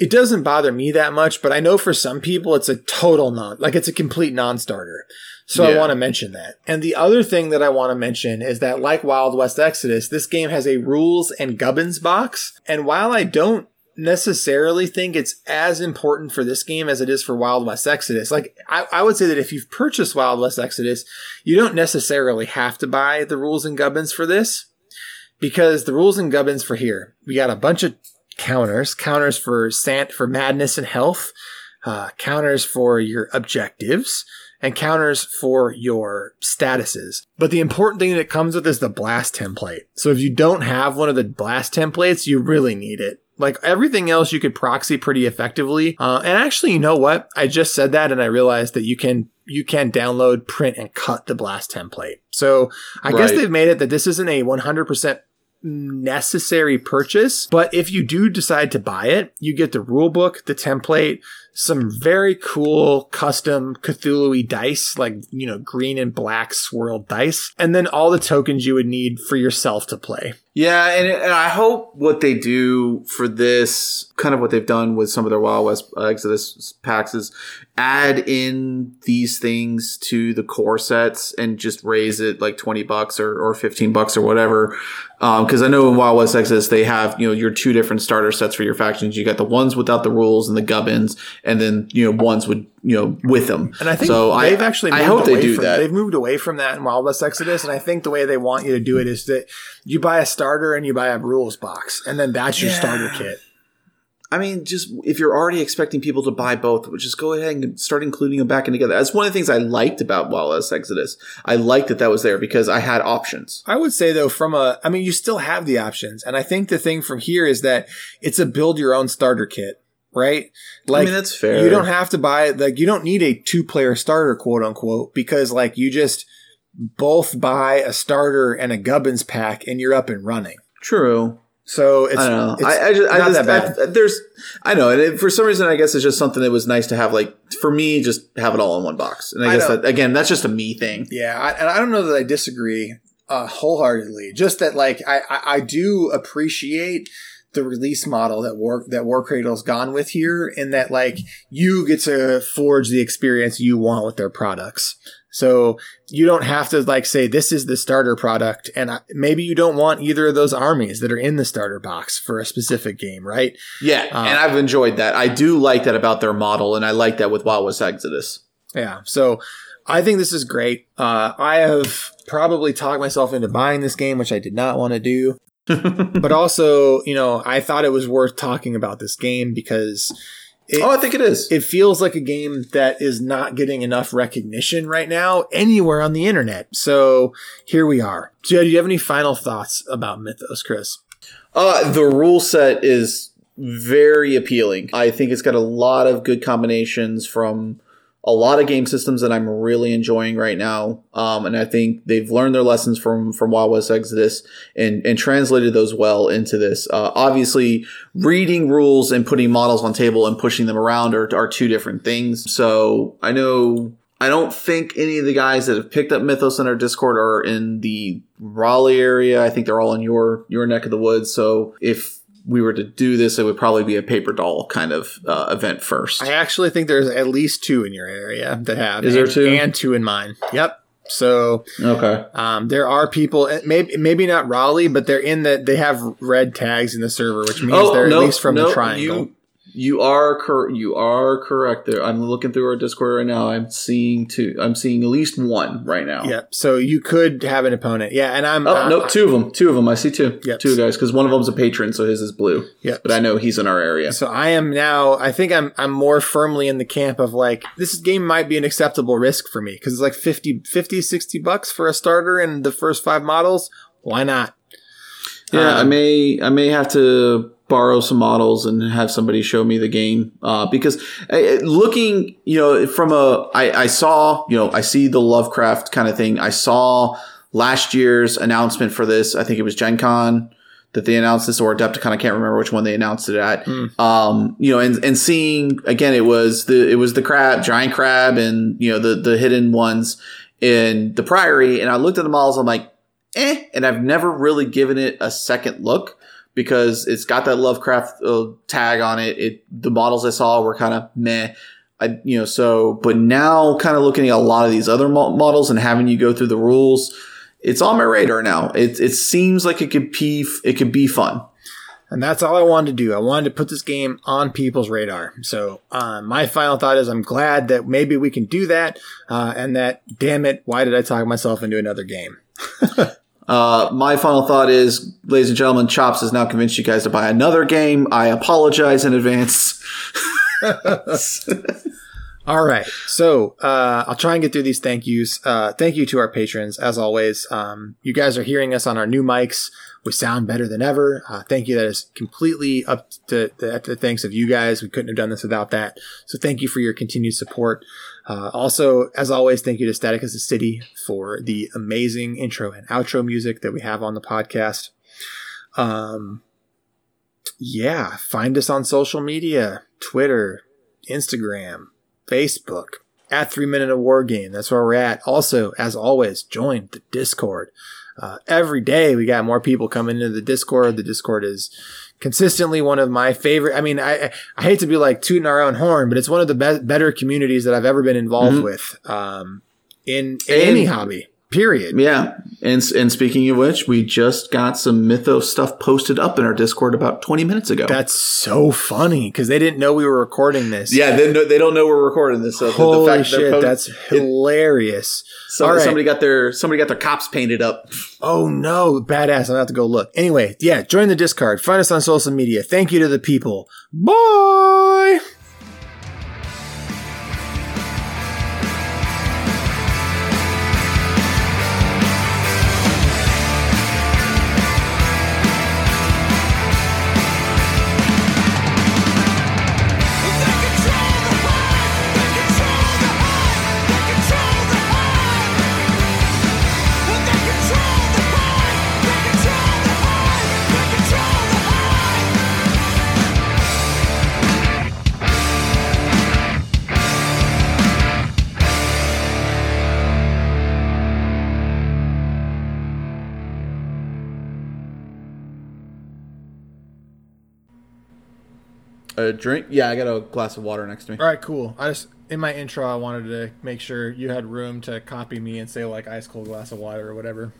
S1: it doesn't bother me that much, but I know for some people it's a total non, like it's a complete non-starter. So I want to mention that. And the other thing that I want to mention is that like Wild West Exodus, this game has a rules and gubbins box. And while I don't necessarily think it's as important for this game as it is for Wild West Exodus, like I, I would say that if you've purchased Wild West Exodus, you don't necessarily have to buy the rules and gubbins for this because the rules and gubbins for here, we got a bunch of counters, counters for sant for madness and health, uh, counters for your objectives, and counters for your statuses. But the important thing that it comes with is the blast template. So if you don't have one of the blast templates, you really need it. Like everything else, you could proxy pretty effectively. Uh, and actually, you know what? I just said that, and I realized that you can you can download, print, and cut the blast template. So I guess they've made it that this isn't a 100% necessary purchase, but if you do decide to buy it, you get the rule book, the template, some very cool custom Cthulhu dice, like, you know, green and black swirled dice, and then all the tokens you would need for yourself to play.
S2: Yeah, and, and I hope what they do for this, kind of what they've done with some of their Wild West uh, Exodus packs, is add in these things to the core sets and just raise it like twenty bucks or, or fifteen bucks or whatever. Because I know in Wild West Exodus they have you know your two different starter sets for your factions. You got the ones without the rules and the gubbins, and then you know ones would you know with them.
S1: And I think
S2: so
S1: they've
S2: I,
S1: actually
S2: I
S1: moved
S2: hope they do
S1: from,
S2: that.
S1: They've moved away from that in Wild West Exodus, and I think the way they want you to do it is that you buy a starter and you buy a rules box, and then that's your
S2: Yeah.
S1: starter kit.
S2: I mean, just if you're already expecting people to buy both, just go ahead and start including them back in together. That's one of the things I liked about Wild West Exodus. I liked that that was there because I had options.
S1: I would say though, from a, I mean, you still have the options, and I think the thing from here is that it's a build your own starter kit, right? Like,
S2: I mean, that's fair.
S1: you don't have to buy it. like you don't need a two player starter, quote unquote, because like you just both buy a starter and a gubbins pack, and you're up and running.
S2: True.
S1: So it's,
S2: I don't know.
S1: it's
S2: I, I just, I just,
S1: that bad.
S2: I, there's, I know, and it, for some reason, I guess it's just something that was nice to have. Like for me, just have it all in one box. And I,
S1: I
S2: guess
S1: know.
S2: that again, that's just a me thing.
S1: Yeah, I, and I don't know that I disagree uh, wholeheartedly. Just that, like, I, I, I do appreciate the release model that War that Warcradle's gone with here, in that like you get to forge the experience you want with their products. So you don't have to like say this is the starter product, and I, maybe you don't want either of those armies that are in the starter box for a specific game, right?
S2: Yeah,
S1: Uh,
S2: and I've enjoyed that. I do like that about their model, and I like that with Wild West Exodus.
S1: Yeah. So I think this is great. Uh, I have probably talked myself into buying this game, which I did not want to do. But also, you know, I thought it was worth talking about this game because it,
S2: oh, I think it is.
S1: it feels like a game that is not getting enough recognition right now anywhere on the internet. So here we are. So, do you have any final thoughts about Mythos, Chris?
S2: Uh, the rule set is very appealing. I think it's got a lot of good combinations from a lot of game systems that I'm really enjoying right now. Um, and I think they've learned their lessons from from Wild West Exodus and and translated those well into this. Uh, obviously, reading rules and putting models on table and pushing them around are, are two different things. So I know I don't think any of the guys that have picked up Mythos in our Discord are in the Raleigh area. I think they're all in your your neck of the woods. So if we were to do this, it would probably be a paper doll kind of uh, event first.
S1: I actually think there's at least two in your area that have.
S2: Is there
S1: and-
S2: two?
S1: And two in mine. Yep. So
S2: okay.
S1: um, there are people, eh, maybe maybe not Raleigh, but they're in the. They have red tags in the server, which means they're at least from the triangle.
S2: Oh, You, you are cor- you are correct there. I'm looking through our Discord right now. I'm seeing two. I'm seeing at least one right now.
S1: Yep. So you could have an opponent. Yeah, and I'm.
S2: Oh
S1: uh,
S2: no, two of them. Two of them. I see two.
S1: Yep.
S2: Two guys because one of them's a patron, so his is blue.
S1: Yeah.
S2: But I know he's in our area.
S1: So I am now. I think I'm. I'm more firmly in the camp of like this game might be an acceptable risk for me because it's like 50, 50, 60 bucks for a starter and the first five models. Why not?
S2: Yeah, I
S1: Um,
S2: may I may have to borrow some models and have somebody show me the game uh, because uh, looking you know from a I, I saw you know I see the Lovecraft kind of thing. I saw last year's announcement for this. I think it was Gen Con that they announced this or Adepticon. I can't remember which one they announced it at. Um, you know, and and seeing again, it was the it was the crab, giant crab, and you know the the hidden ones in the Priory. And I looked at the models. I'm like eh, and I've never really given it a second look because it's got that Lovecraft uh, tag on it. It the models I saw were kind of meh. I, you know, so but now kind of looking at a lot of these other mo- models and having you go through the rules, it's on my radar now. It it seems like it could be it could be fun.
S1: And that's all I wanted to do. I wanted to put this game on people's radar. So uh, my final thought is I'm glad that maybe we can do that. Uh, and that, damn it, why did I talk myself into another game?
S2: Uh, my final thought is, ladies and gentlemen, Chops has now convinced you guys to buy another game. I apologize in advance.
S1: All right. So uh, I'll try and get through these thank yous. Uh, thank you to our patrons, as always. Um, you guys are hearing us on our new mics. We sound better than ever. Uh, thank you. That is completely up to the, the thanks of you guys. We couldn't have done this without that. So thank you for your continued support. Uh, also, as always, thank you to Static as a City for the amazing intro and outro music that we have on the podcast. Um, yeah, find us on social media Twitter, Instagram, Facebook, at Three Minute of War Game. That's where we're at. Also, as always, join the Discord. Uh, every day we got more people coming into the Discord. The Discord is consistently one of my favorite. I mean, I I hate to be like tooting our own horn, but it's one of the be- better communities that I've ever been involved
S2: Mhm.
S1: with um, in, in any hobby. Period.
S2: Yeah, and and speaking of which, we just got some Mythos stuff posted up in our Discord about twenty minutes ago.
S1: That's so funny because they didn't know we were recording this.
S2: yeah, they, know, they don't know we're recording this. So the- the
S1: Holy
S2: that
S1: shit, that's hilarious.
S2: so-
S1: all right.
S2: somebody got their somebody got their cops painted up.
S1: Oh no, badass. I'm gonna have to go look. Anyway, yeah, join the Discord. Find us on social media. Thank you to the people. Bye.
S2: A drink? Yeah, I got a glass of water next to me.
S1: All right, cool. I just in my intro, I wanted to make sure you had room to copy me and say like ice cold glass of water or whatever.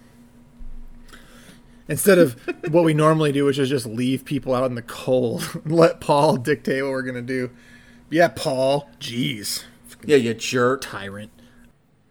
S1: Instead of what we normally do, which is just leave people out in the cold, let Paul dictate what we're gonna do. Yeah, Paul. Jeez,
S2: Yeah, you jerk.
S1: tyrant.